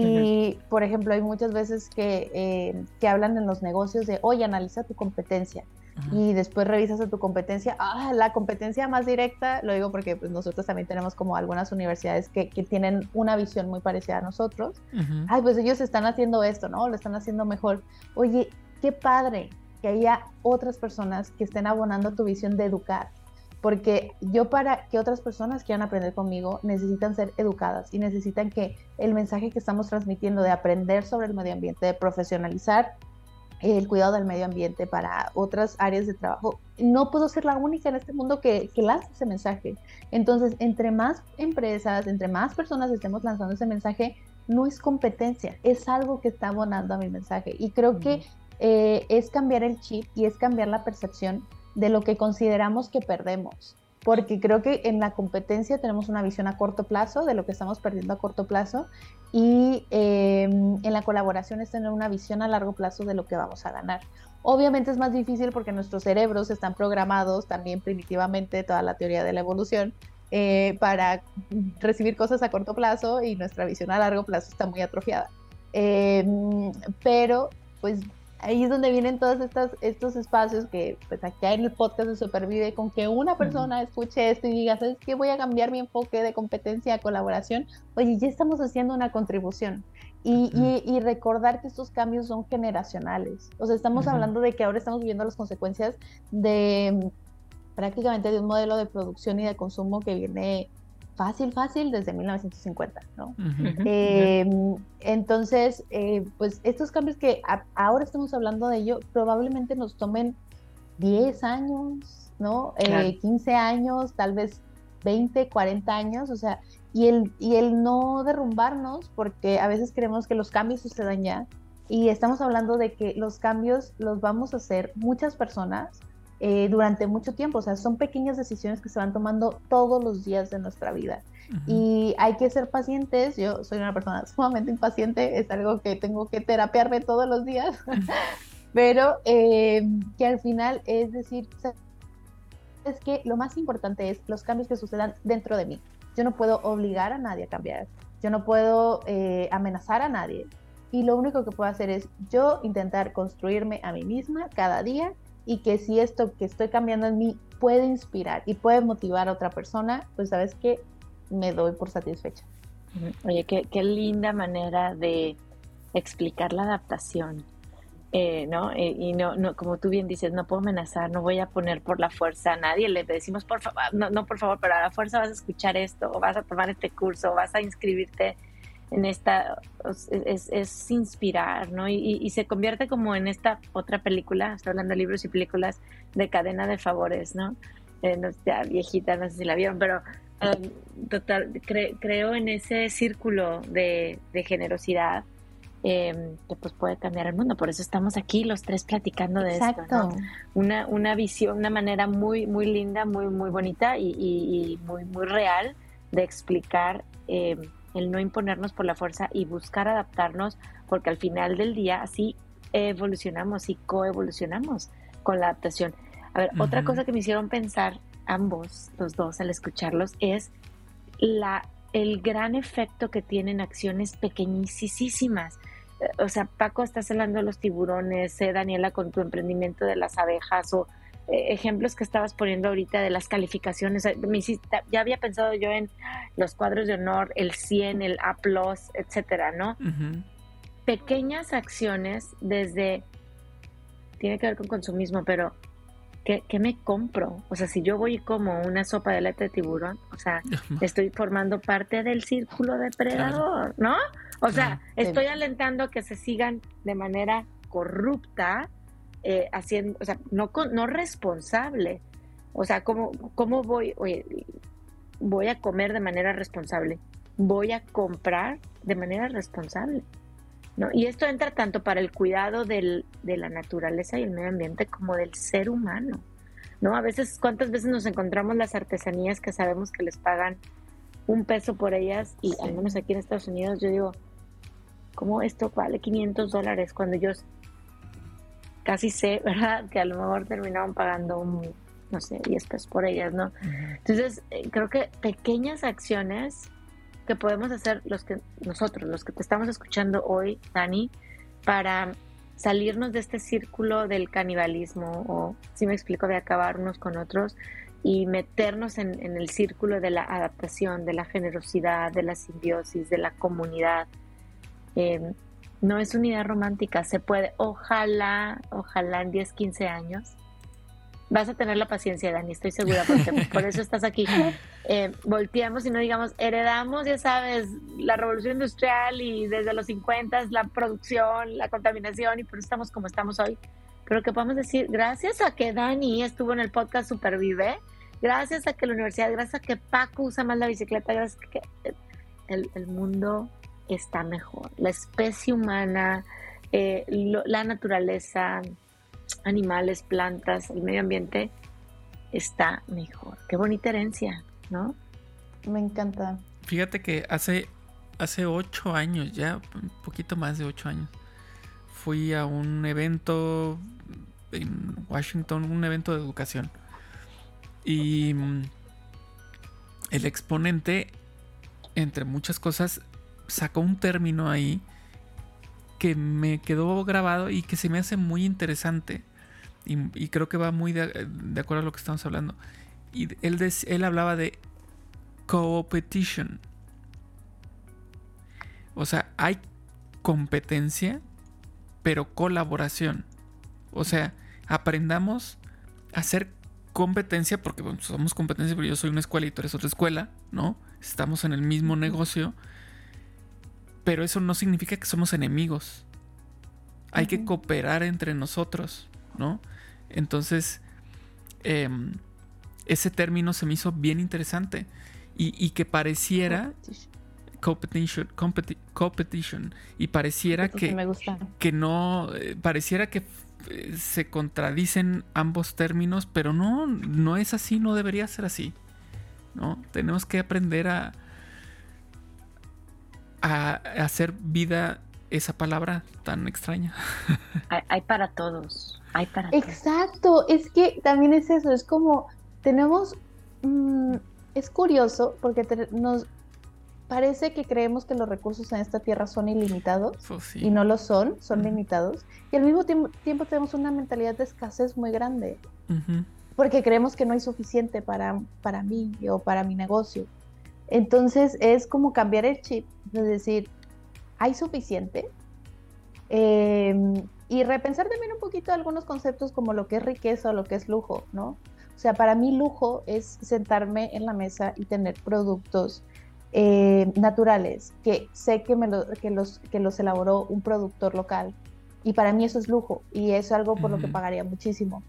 Y, por ejemplo, hay muchas veces que, eh, que hablan en los negocios de, oye, analiza tu competencia. Y después revisas a tu competencia. Ah, la competencia más directa, lo digo porque pues, nosotros también tenemos como algunas universidades que, que tienen una visión muy parecida a nosotros. Ay, pues ellos están haciendo esto, ¿no? Lo están haciendo mejor. Oye, qué padre que haya otras personas que estén abonando tu visión de educar. Porque yo para que otras personas quieran aprender conmigo necesitan ser educadas y necesitan que el mensaje que estamos transmitiendo de aprender sobre el medio ambiente, de profesionalizar el cuidado del medio ambiente para otras áreas de trabajo, no puedo ser la única en este mundo que, que lanza ese mensaje. Entonces, entre más empresas, entre más personas estemos lanzando ese mensaje, no es competencia, es algo que está abonando a mi mensaje. Y creo que eh, es cambiar el chip y es cambiar la percepción de lo que consideramos que perdemos. Porque creo que en la competencia tenemos una visión a corto plazo de lo que estamos perdiendo a corto plazo y em, en la colaboración es tener una visión a largo plazo de lo que vamos a ganar. Obviamente es más difícil porque nuestros cerebros están programados también primitivamente, toda la teoría de la evolución, eh, para recibir cosas a corto plazo y nuestra visión a largo plazo está muy atrofiada. Em, pero pues ahí es donde vienen todos estos, estos espacios que pues aquí en el podcast de Supervive, con que una persona escuche esto y diga, ¿sabes qué? Voy a cambiar mi enfoque de competencia a colaboración. Oye, ya estamos haciendo una contribución. Y, y, recordar que estos cambios son generacionales. O sea, estamos hablando de que ahora estamos viviendo las consecuencias de prácticamente de un modelo de producción y de consumo que viene fácil, fácil desde 1950, ¿no? Em, entonces, eh, pues estos cambios que ahora estamos hablando de ello, probablemente nos tomen 10 años, ¿no? 15 eh, años, tal vez 20, 40 años, o sea, y el, y el no derrumbarnos, porque a veces creemos que los cambios sucedan ya, y estamos hablando de que los cambios los vamos a hacer muchas personas, eh, durante mucho tiempo. O sea, son pequeñas decisiones que se van tomando todos los días de nuestra vida. Y hay que ser pacientes. Yo soy una persona sumamente impaciente, es algo que tengo que terapiarme todos los días, pero eh, que al final es decir, es que lo más importante es los cambios que sucedan dentro de mí. Yo no puedo obligar a nadie a cambiar, yo no puedo eh, amenazar a nadie. Y lo único que puedo hacer es yo intentar construirme a mí misma cada día y que si esto que estoy cambiando en mí puede inspirar y puede motivar a otra persona, pues sabes que me doy por satisfecha. Oye, qué, qué linda manera de explicar la adaptación, eh, ¿no? Eh, y no, no, como tú bien dices, no puedo amenazar, no voy a poner por la fuerza a nadie, le decimos, por favor, no, no por favor, pero a la fuerza vas a escuchar esto, o vas a tomar este curso, o vas a inscribirte en esta, es, es inspirar, ¿no? Y, se convierte como en esta otra película, estoy hablando de libros y películas de cadena de favores, ¿no? Eh, no ya viejita, no sé si la vieron, pero um, total, creo en ese círculo de, de generosidad em, que pues puede cambiar el mundo. Por eso estamos aquí los tres platicando de esto. Una, una visión, una manera muy, muy linda, muy, muy bonita y, muy, muy real de explicar em, el no imponernos por la fuerza y buscar adaptarnos, porque al final del día así evolucionamos y coevolucionamos con la adaptación. A ver, otra cosa que me hicieron pensar ambos, los dos, al escucharlos, es la, el gran efecto que tienen acciones pequeñísimas. Eh, o sea, Paco, estás hablando de los tiburones, eh, Daniela, con tu emprendimiento de las abejas o ejemplos que estabas poniendo ahorita de las calificaciones. Me ya había pensado yo en los cuadros de honor, el 100, el A, etcétera, ¿no? Pequeñas acciones desde. Tiene que ver con consumismo, pero ¿qué, me compro? O sea, si yo voy y como una sopa de aleta de tiburón, o sea, estoy formando parte del círculo depredador, ¿no? O sea, estoy alentando que se sigan de manera corrupta, eh, haciendo, o sea, no, no responsable. O sea, ¿cómo, cómo voy, oye, voy a comer de manera responsable? Voy a comprar de manera responsable. ¿no? Y esto entra tanto para el cuidado del, de la naturaleza y el medio ambiente como del ser humano. ¿no? A veces, ¿cuántas veces nos encontramos las artesanías que sabemos que les pagan un peso por ellas? Y al menos aquí en Estados Unidos yo digo, ¿cómo esto vale 500 dólares? Cuando yo casi sé, ¿verdad? Que a lo mejor terminaban pagando un, no sé, 10 pesos por ellas, ¿no? Entonces, eh, creo que pequeñas acciones que podemos hacer los que nosotros, los que te estamos escuchando hoy, Dani, para salirnos de este círculo del canibalismo o, si me explico, de acabar unos con otros y meternos en, el círculo de la adaptación, de la generosidad, de la simbiosis, de la comunidad. Em, no es unidad romántica, se puede, ojalá, ojalá en 10, 15 años vas a tener la paciencia, Dani, estoy segura, porque por eso estás aquí. Eh, volteamos y no digamos, heredamos, ya sabes, la revolución industrial y desde los 50 la producción, la contaminación y por eso estamos como estamos hoy. Pero que podemos decir, gracias a que Dani estuvo en el podcast Supervive, gracias a que la universidad, gracias a que Paco usa más la bicicleta, gracias a que el, el mundo está mejor. La especie humana, eh, la naturaleza, animales, plantas, el medio ambiente está mejor. Qué bonita herencia, ¿no? Me encanta. Fíjate que hace, hace ocho años, ya un poquito más de ocho años, fui a un evento en Washington, un evento de educación. Y mm, el exponente, entre muchas cosas, sacó un término ahí que me quedó grabado y que se me hace muy interesante. Y, creo que va muy de, acuerdo a lo que estamos hablando. Y él, él hablaba de competition. O sea, hay competencia, pero colaboración. O sea, aprendamos a hacer competencia, porque somos competencia, pero yo soy una escuela y tú eres otra escuela, ¿no? Estamos en el mismo negocio pero eso no significa que somos enemigos. Hay que cooperar entre nosotros, ¿no? Entonces, em, ese término se me hizo bien interesante y, que pareciera competition, competition, y pareciera que, que no, eh, pareciera que eh, se contradicen ambos términos, pero no, no es así, no debería ser así, ¿no? Tenemos que aprender a, a, hacer vida esa palabra tan extraña. Hay, para todos, hay para Exacto, es que también es eso, es como tenemos, mm, es curioso porque nos parece que creemos que los recursos en esta tierra son ilimitados pues y no lo son, son limitados. Y al mismo tiempo, tenemos una mentalidad de escasez muy grande. Porque creemos que no hay suficiente para, para mí o para mi negocio. Entonces es como cambiar el chip, es decir, ¿hay suficiente? Em, y repensar también un poquito algunos conceptos como lo que es riqueza o lo que es lujo, ¿no? O sea, para mí lujo es sentarme en la mesa y tener productos eh, naturales, que sé que, me que, los, que los elaboró un productor local. Y para mí eso es lujo y es algo por lo que pagaría muchísimo.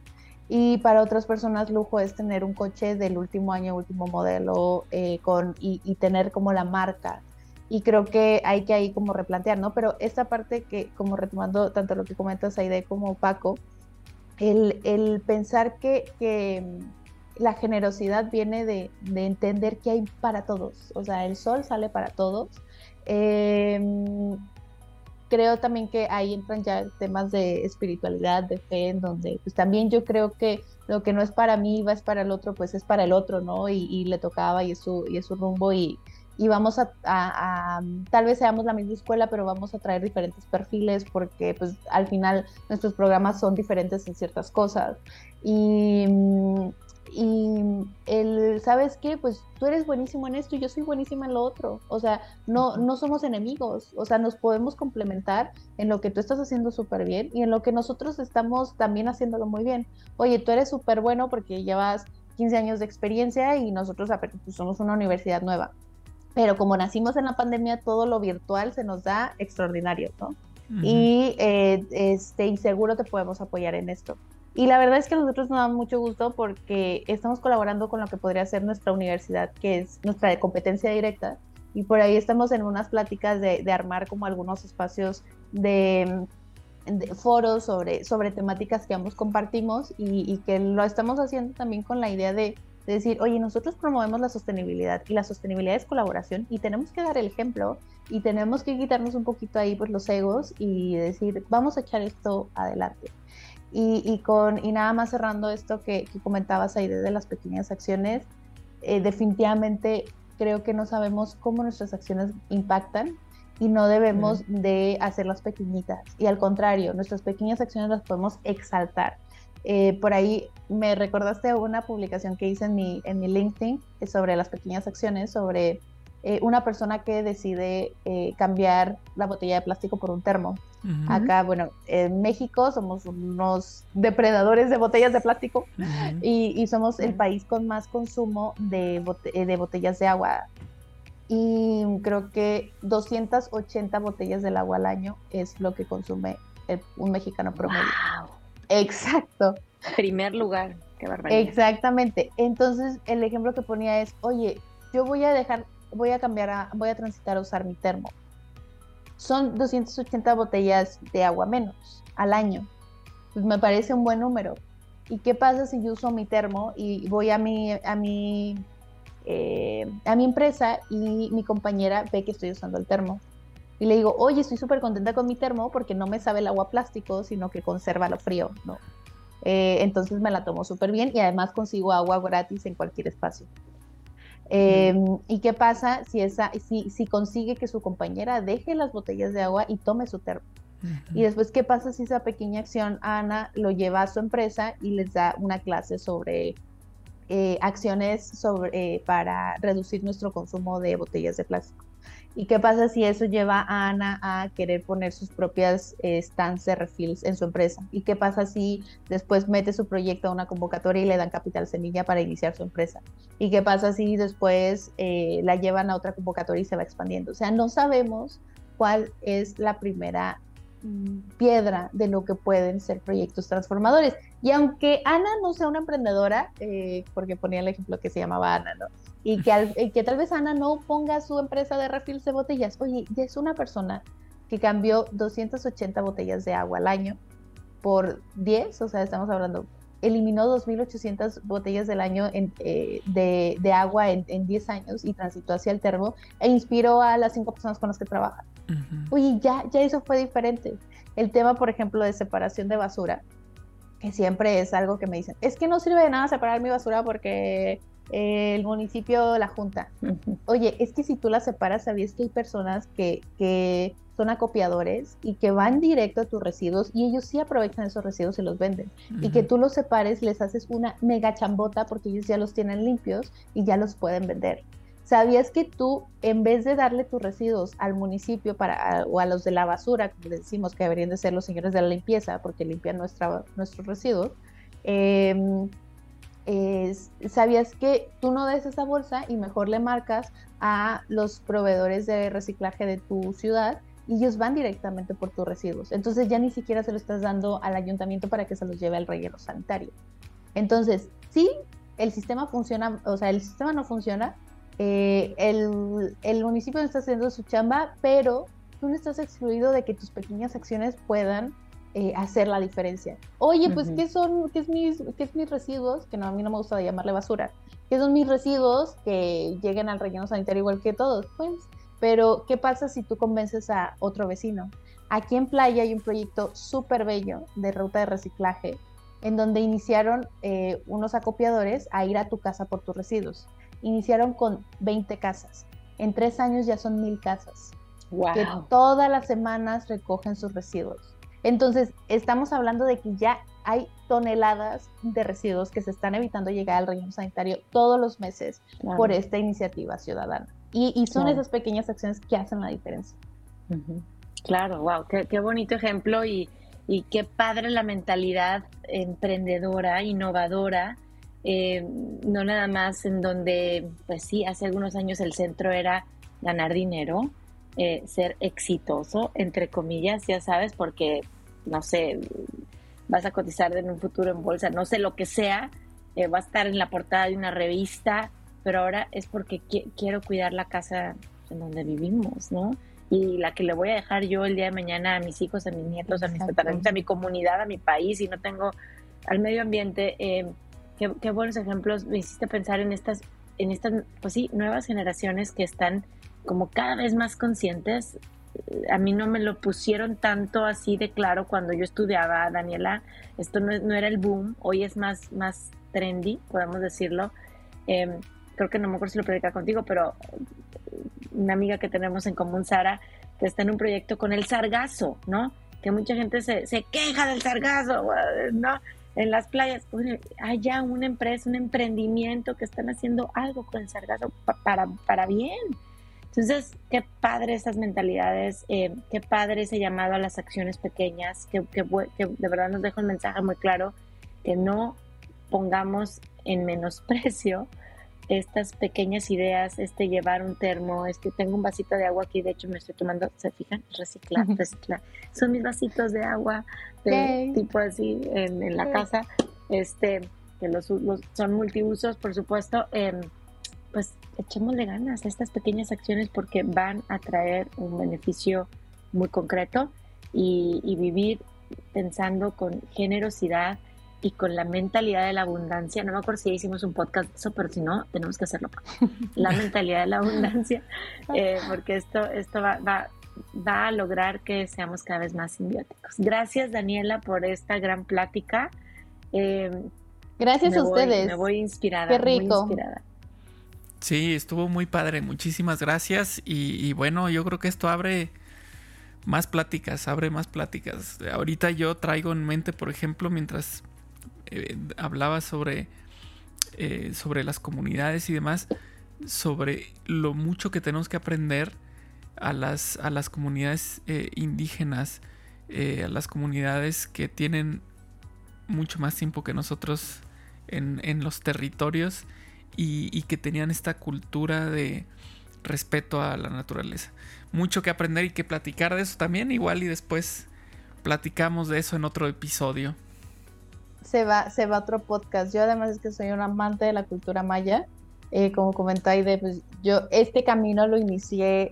Y para otras personas lujo es tener un coche del último año, último modelo, eh, con, y, tener como la marca. y creo que hay que ahí como replantear, ¿no? Pero esta parte que, como retomando tanto lo que comentas Aide como Paco, el, el pensar que, que, la generosidad viene de, de, entender que hay para todos, o sea, el sol sale para todos. Eh, creo también que ahí entran ya temas de espiritualidad, de fe, en donde pues también yo creo que lo que no es para mí, va es para el otro, pues es para el otro, ¿no? Y, y le tocaba y es su, y es su rumbo y, y vamos a, a, a, tal vez seamos la misma escuela, pero vamos a traer diferentes perfiles porque pues al final nuestros programas son diferentes en ciertas cosas. Y y el, ¿sabes qué? Pues tú eres buenísimo en esto y yo soy buenísima en lo otro. O sea, no, no somos enemigos. O sea, nos podemos complementar en lo que tú estás haciendo súper bien y en lo que nosotros estamos también haciéndolo muy bien. Oye, tú eres súper bueno porque llevas 15 años de experiencia y nosotros pues, somos una universidad nueva. Pero como nacimos en la pandemia, todo lo virtual se nos da extraordinario, ¿no? Y eh, este, y seguro te podemos apoyar en esto. Y la verdad es que a nosotros nos da mucho gusto porque estamos colaborando con lo que podría ser nuestra universidad, que es nuestra de competencia directa. Y por ahí estamos en unas pláticas de, de armar como algunos espacios de, de, foros sobre, sobre temáticas que ambos compartimos y, y, que lo estamos haciendo también con la idea de, de decir, oye, nosotros promovemos la sostenibilidad y la sostenibilidad es colaboración y tenemos que dar el ejemplo y tenemos que quitarnos un poquito ahí pues los egos y decir, vamos a echar esto adelante. Y, y, con, y nada más cerrando esto que, que comentabas ahí de las pequeñas acciones, eh, definitivamente creo que no sabemos cómo nuestras acciones impactan y no debemos mm. de hacerlas pequeñitas. Y al contrario, nuestras pequeñas acciones las podemos exaltar. Eh, por ahí me recordaste una publicación que hice en mi, en mi LinkedIn sobre las pequeñas acciones, sobre eh, una persona que decide eh, cambiar la botella de plástico por un termo. Uh -huh. Acá, bueno, en México somos unos depredadores de botellas de plástico uh -huh. y, y, somos el país con más consumo de, bote de botellas de agua. Y creo que 280 botellas del agua al año es lo que consume el, un mexicano promedio. Wow. Exacto. Primer lugar, qué barbaridad. Exactamente. Entonces, el ejemplo que ponía es, oye, yo voy a dejar voy a cambiar a, voy a transitar a usar mi termo. Son 280 botellas de agua menos al año. Pues me parece un buen número. ¿Y qué pasa si yo uso mi termo y voy a mi, a mi, eh, a mi empresa y mi compañera ve que estoy usando el termo? Y le digo, oye, estoy súper contenta con mi termo porque no me sabe el agua plástico, sino que conserva lo frío. Eh, entonces me la tomo súper bien y además consigo agua gratis en cualquier espacio. Eh, ¿Y qué pasa si, esa, si, si consigue que su compañera deje las botellas de agua y tome su termo? Y después, ¿qué pasa si esa pequeña acción Ana lo lleva a su empresa y les da una clase sobre eh, acciones sobre, eh, para reducir nuestro consumo de botellas de plástico? ¿Y qué pasa si eso lleva a Ana a querer poner sus propias eh, stands de refills en su empresa? ¿Y qué pasa si después mete su proyecto a una convocatoria y le dan capital semilla para iniciar su empresa? ¿Y qué pasa si después eh, la llevan a otra convocatoria y se va expandiendo? O sea, no sabemos cuál es la primera mm, piedra de lo que pueden ser proyectos transformadores. Y aunque Ana no sea una emprendedora, eh, porque ponía el ejemplo que se llamaba Ana, ¿no? Y que, al, que, tal vez Ana no ponga su empresa de refills de botellas. Oye, ya es una persona que cambió 280 botellas de agua al año por 10, o sea, estamos hablando, eliminó 2.800 botellas del año en, eh, de, de, agua en, en, 10 años y transitó hacia el termo e inspiró a las cinco personas con las que trabaja. Uh -huh. Oye, ya, ya eso fue diferente. El tema, por ejemplo, de separación de basura, que siempre es algo que me dicen, es que no sirve de nada separar mi basura porque el municipio, la junta. Oye, es que si tú la separas, ¿sabías que hay personas que, que son acopiadores y que van directo a tus residuos y ellos sí aprovechan esos residuos y los venden? Y que tú los separes, les haces una mega chambota porque ellos ya los tienen limpios y ya los pueden vender. ¿Sabías que tú, en vez de darle tus residuos al municipio para, a, o a los de la basura, como le decimos que deberían de ser los señores de la limpieza, porque limpian nuestra, nuestros residuos, eh, es, ¿sabías que tú no des esa bolsa y mejor le marcas a los proveedores de reciclaje de tu ciudad y ellos van directamente por tus residuos? Entonces ya ni siquiera se lo estás dando al ayuntamiento para que se los lleve al relleno sanitario. Entonces, sí, el sistema funciona, o sea, el sistema no funciona, eh, el, el, municipio no está haciendo su chamba, pero tú no estás excluido de que tus pequeñas acciones puedan eh, hacer la diferencia. Oye, pues, ¿qué son, qué es, mis, qué es mis residuos? Que no, a mí no me gusta llamarle basura. ¿Qué son mis residuos que lleguen al relleno sanitario igual que todos? Pues, pero, ¿qué pasa si tú convences a otro vecino? Aquí en Playa hay un proyecto súper bello de ruta de reciclaje en donde iniciaron eh, unos acopiadores a ir a tu casa por tus residuos. Iniciaron con 20 casas. En tres años ya son mil casas. Que todas las semanas recogen sus residuos. Entonces, estamos hablando de que ya hay toneladas de residuos que se están evitando llegar al relleno sanitario todos los meses por esta iniciativa ciudadana. Y, son esas pequeñas acciones que hacen la diferencia. Claro, wow, qué, bonito ejemplo y, y, qué padre la mentalidad emprendedora, innovadora, eh, no nada más en donde, pues sí, hace algunos años el centro era ganar dinero, eh, ser exitoso, entre comillas, ya sabes, porque, no sé, vas a cotizar en un futuro en bolsa, no sé lo que sea, eh, va a estar en la portada de una revista, pero ahora es porque quiero cuidar la casa en donde vivimos, ¿no? Y la que le voy a dejar yo el día de mañana a mis hijos, a mis nietos, a mis a mi comunidad, a mi país, y no tengo al medio ambiente. Eh, qué, buenos ejemplos me hiciste pensar en estas, en estas, pues sí, nuevas generaciones que están como cada vez más conscientes. A mí no me lo pusieron tanto así de claro cuando yo estudiaba, Daniela. Esto no, era el boom, hoy es más, más trendy, podemos decirlo. Em, creo que no me acuerdo si lo predica contigo, pero una amiga que tenemos en común, Sara, que está en un proyecto con el sargazo, ¿no? Que mucha gente se, se queja del sargazo, ¿no? en las playas, hay ya una empresa, un emprendimiento que están haciendo algo con el sargazo para, para bien. Entonces, qué padre esas mentalidades, eh, qué padre ese llamado a las acciones pequeñas, que, que, de verdad nos deja un mensaje muy claro, que no pongamos en menosprecio estas pequeñas ideas, este llevar un termo, este tengo un vasito de agua aquí, de hecho me estoy tomando, ¿se fijan? Reciclar, reciclar. Son mis vasitos de agua de tipo así en, la casa, este, que los, son multiusos, por supuesto, eh, pues echémosle ganas a estas pequeñas acciones porque van a traer un beneficio muy concreto y, y vivir pensando con generosidad, y con la mentalidad de la abundancia. No me acuerdo si hicimos un podcast de eso, pero si no, tenemos que hacerlo. La mentalidad de la abundancia, eh, porque esto, esto va, va, va, a lograr que seamos cada vez más simbióticos. Gracias, Daniela, por esta gran plática. Eh, Gracias a ustedes. me voy inspirada. Qué rico. Muy inspirada. Sí, estuvo muy padre. Muchísimas gracias. Y, bueno, yo creo que esto abre más pláticas, abre más pláticas. Ahorita yo traigo en mente, por ejemplo, mientras eh, hablaba sobre, eh, sobre las comunidades y demás, sobre lo mucho que tenemos que aprender a las, a las comunidades eh, indígenas, a las comunidades que tienen mucho más tiempo que nosotros en, los territorios y, que tenían esta cultura de respeto a la naturaleza. Mucho que aprender y que platicar de eso también, igual y después platicamos de eso en otro episodio se va, se va otro podcast. Yo además es que soy un amante de la cultura maya. Eh, como comenté Aide, pues yo este camino lo inicié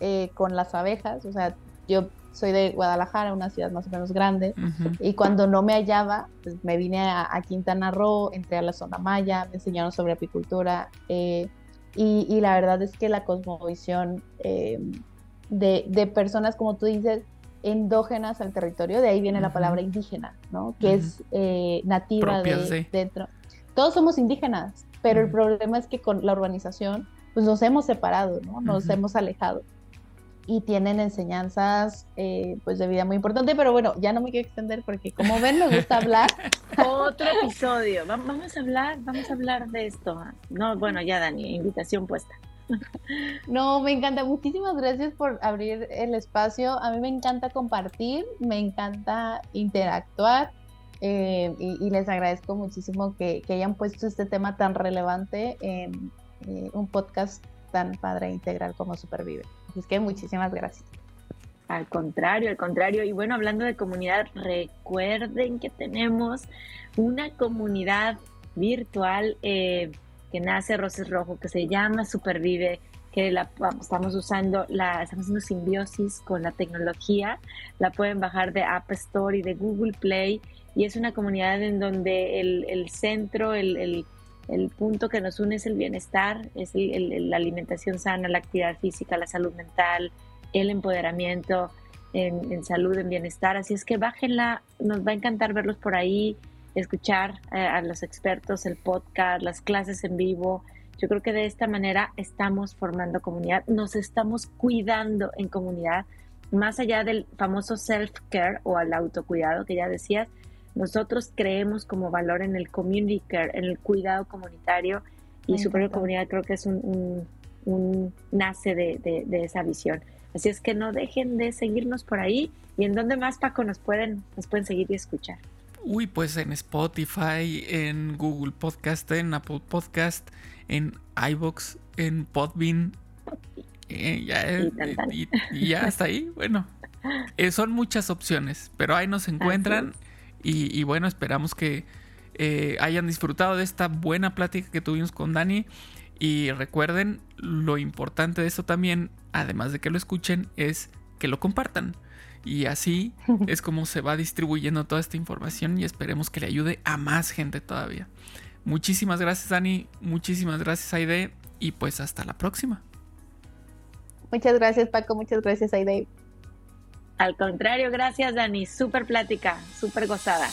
eh, con las abejas. O sea, yo soy de Guadalajara, una ciudad más o menos grande. Y cuando no me hallaba, pues me vine a, Quintana Roo, entré a la zona maya, me enseñaron sobre apicultura. Eh, y, y, la verdad es que la cosmovisión de, de personas, como tú dices, endógenas al territorio, de ahí viene la palabra indígena, ¿no? Que es eh, nativa de, dentro. Todos somos indígenas, pero el problema es que con la urbanización, pues nos hemos separado, ¿no? Nos hemos alejado. Y tienen enseñanzas, eh, pues, de vida muy importante, pero bueno, ya no me quiero extender porque, como ven, nos gusta hablar. Otro episodio. Vamos a hablar, vamos a hablar de esto. No, bueno, ya, Dani, invitación puesta. No, me encanta. Muchísimas gracias por abrir el espacio. A mí me encanta compartir, me encanta interactuar eh, y, les agradezco muchísimo que, hayan puesto este tema tan relevante en eh, un podcast tan padre e integral como Supervive. Es que muchísimas gracias. Al contrario, al contrario. Y bueno, hablando de comunidad, recuerden que tenemos una comunidad virtual. Eh, que nace Roses Rojo, que se llama Supervive, que la estamos usando, la, estamos haciendo simbiosis con la tecnología, la pueden bajar de App Store y de Google Play y es una comunidad en donde el, centro, el, punto que nos une es el bienestar, es la alimentación sana, la actividad física, la salud mental, el empoderamiento en, salud, en bienestar. Así es que bájenla, nos va a encantar verlos por ahí, escuchar eh, a los expertos, el podcast, las clases en vivo. Yo creo que de esta manera estamos formando comunidad, nos estamos cuidando en comunidad, más allá del famoso self-care o al autocuidado que ya decías, nosotros creemos como valor en el community care, en el cuidado comunitario y su propia comunidad creo que es un, nace de, esa visión. Así es que no dejen de seguirnos por ahí y en dónde más Paco nos pueden, nos pueden seguir y escuchar. Uy, pues en Spotify, en Google Podcast, en Apple Podcast, en iBox, en Podbean. Eh, ya, y, ya hasta ahí, bueno. Eh, son muchas opciones, pero ahí nos encuentran. Y, bueno, esperamos que eh, hayan disfrutado de esta buena plática que tuvimos con Dani. Y recuerden, lo importante de esto también, además de que lo escuchen, es que lo compartan. Y así es como se va distribuyendo toda esta información y esperemos que le ayude a más gente todavía. Muchísimas gracias Dani, muchísimas gracias Aide y pues hasta la próxima. Muchas gracias Paco, muchas gracias Aide. Al contrario, gracias Dani, súper plática, súper gozada.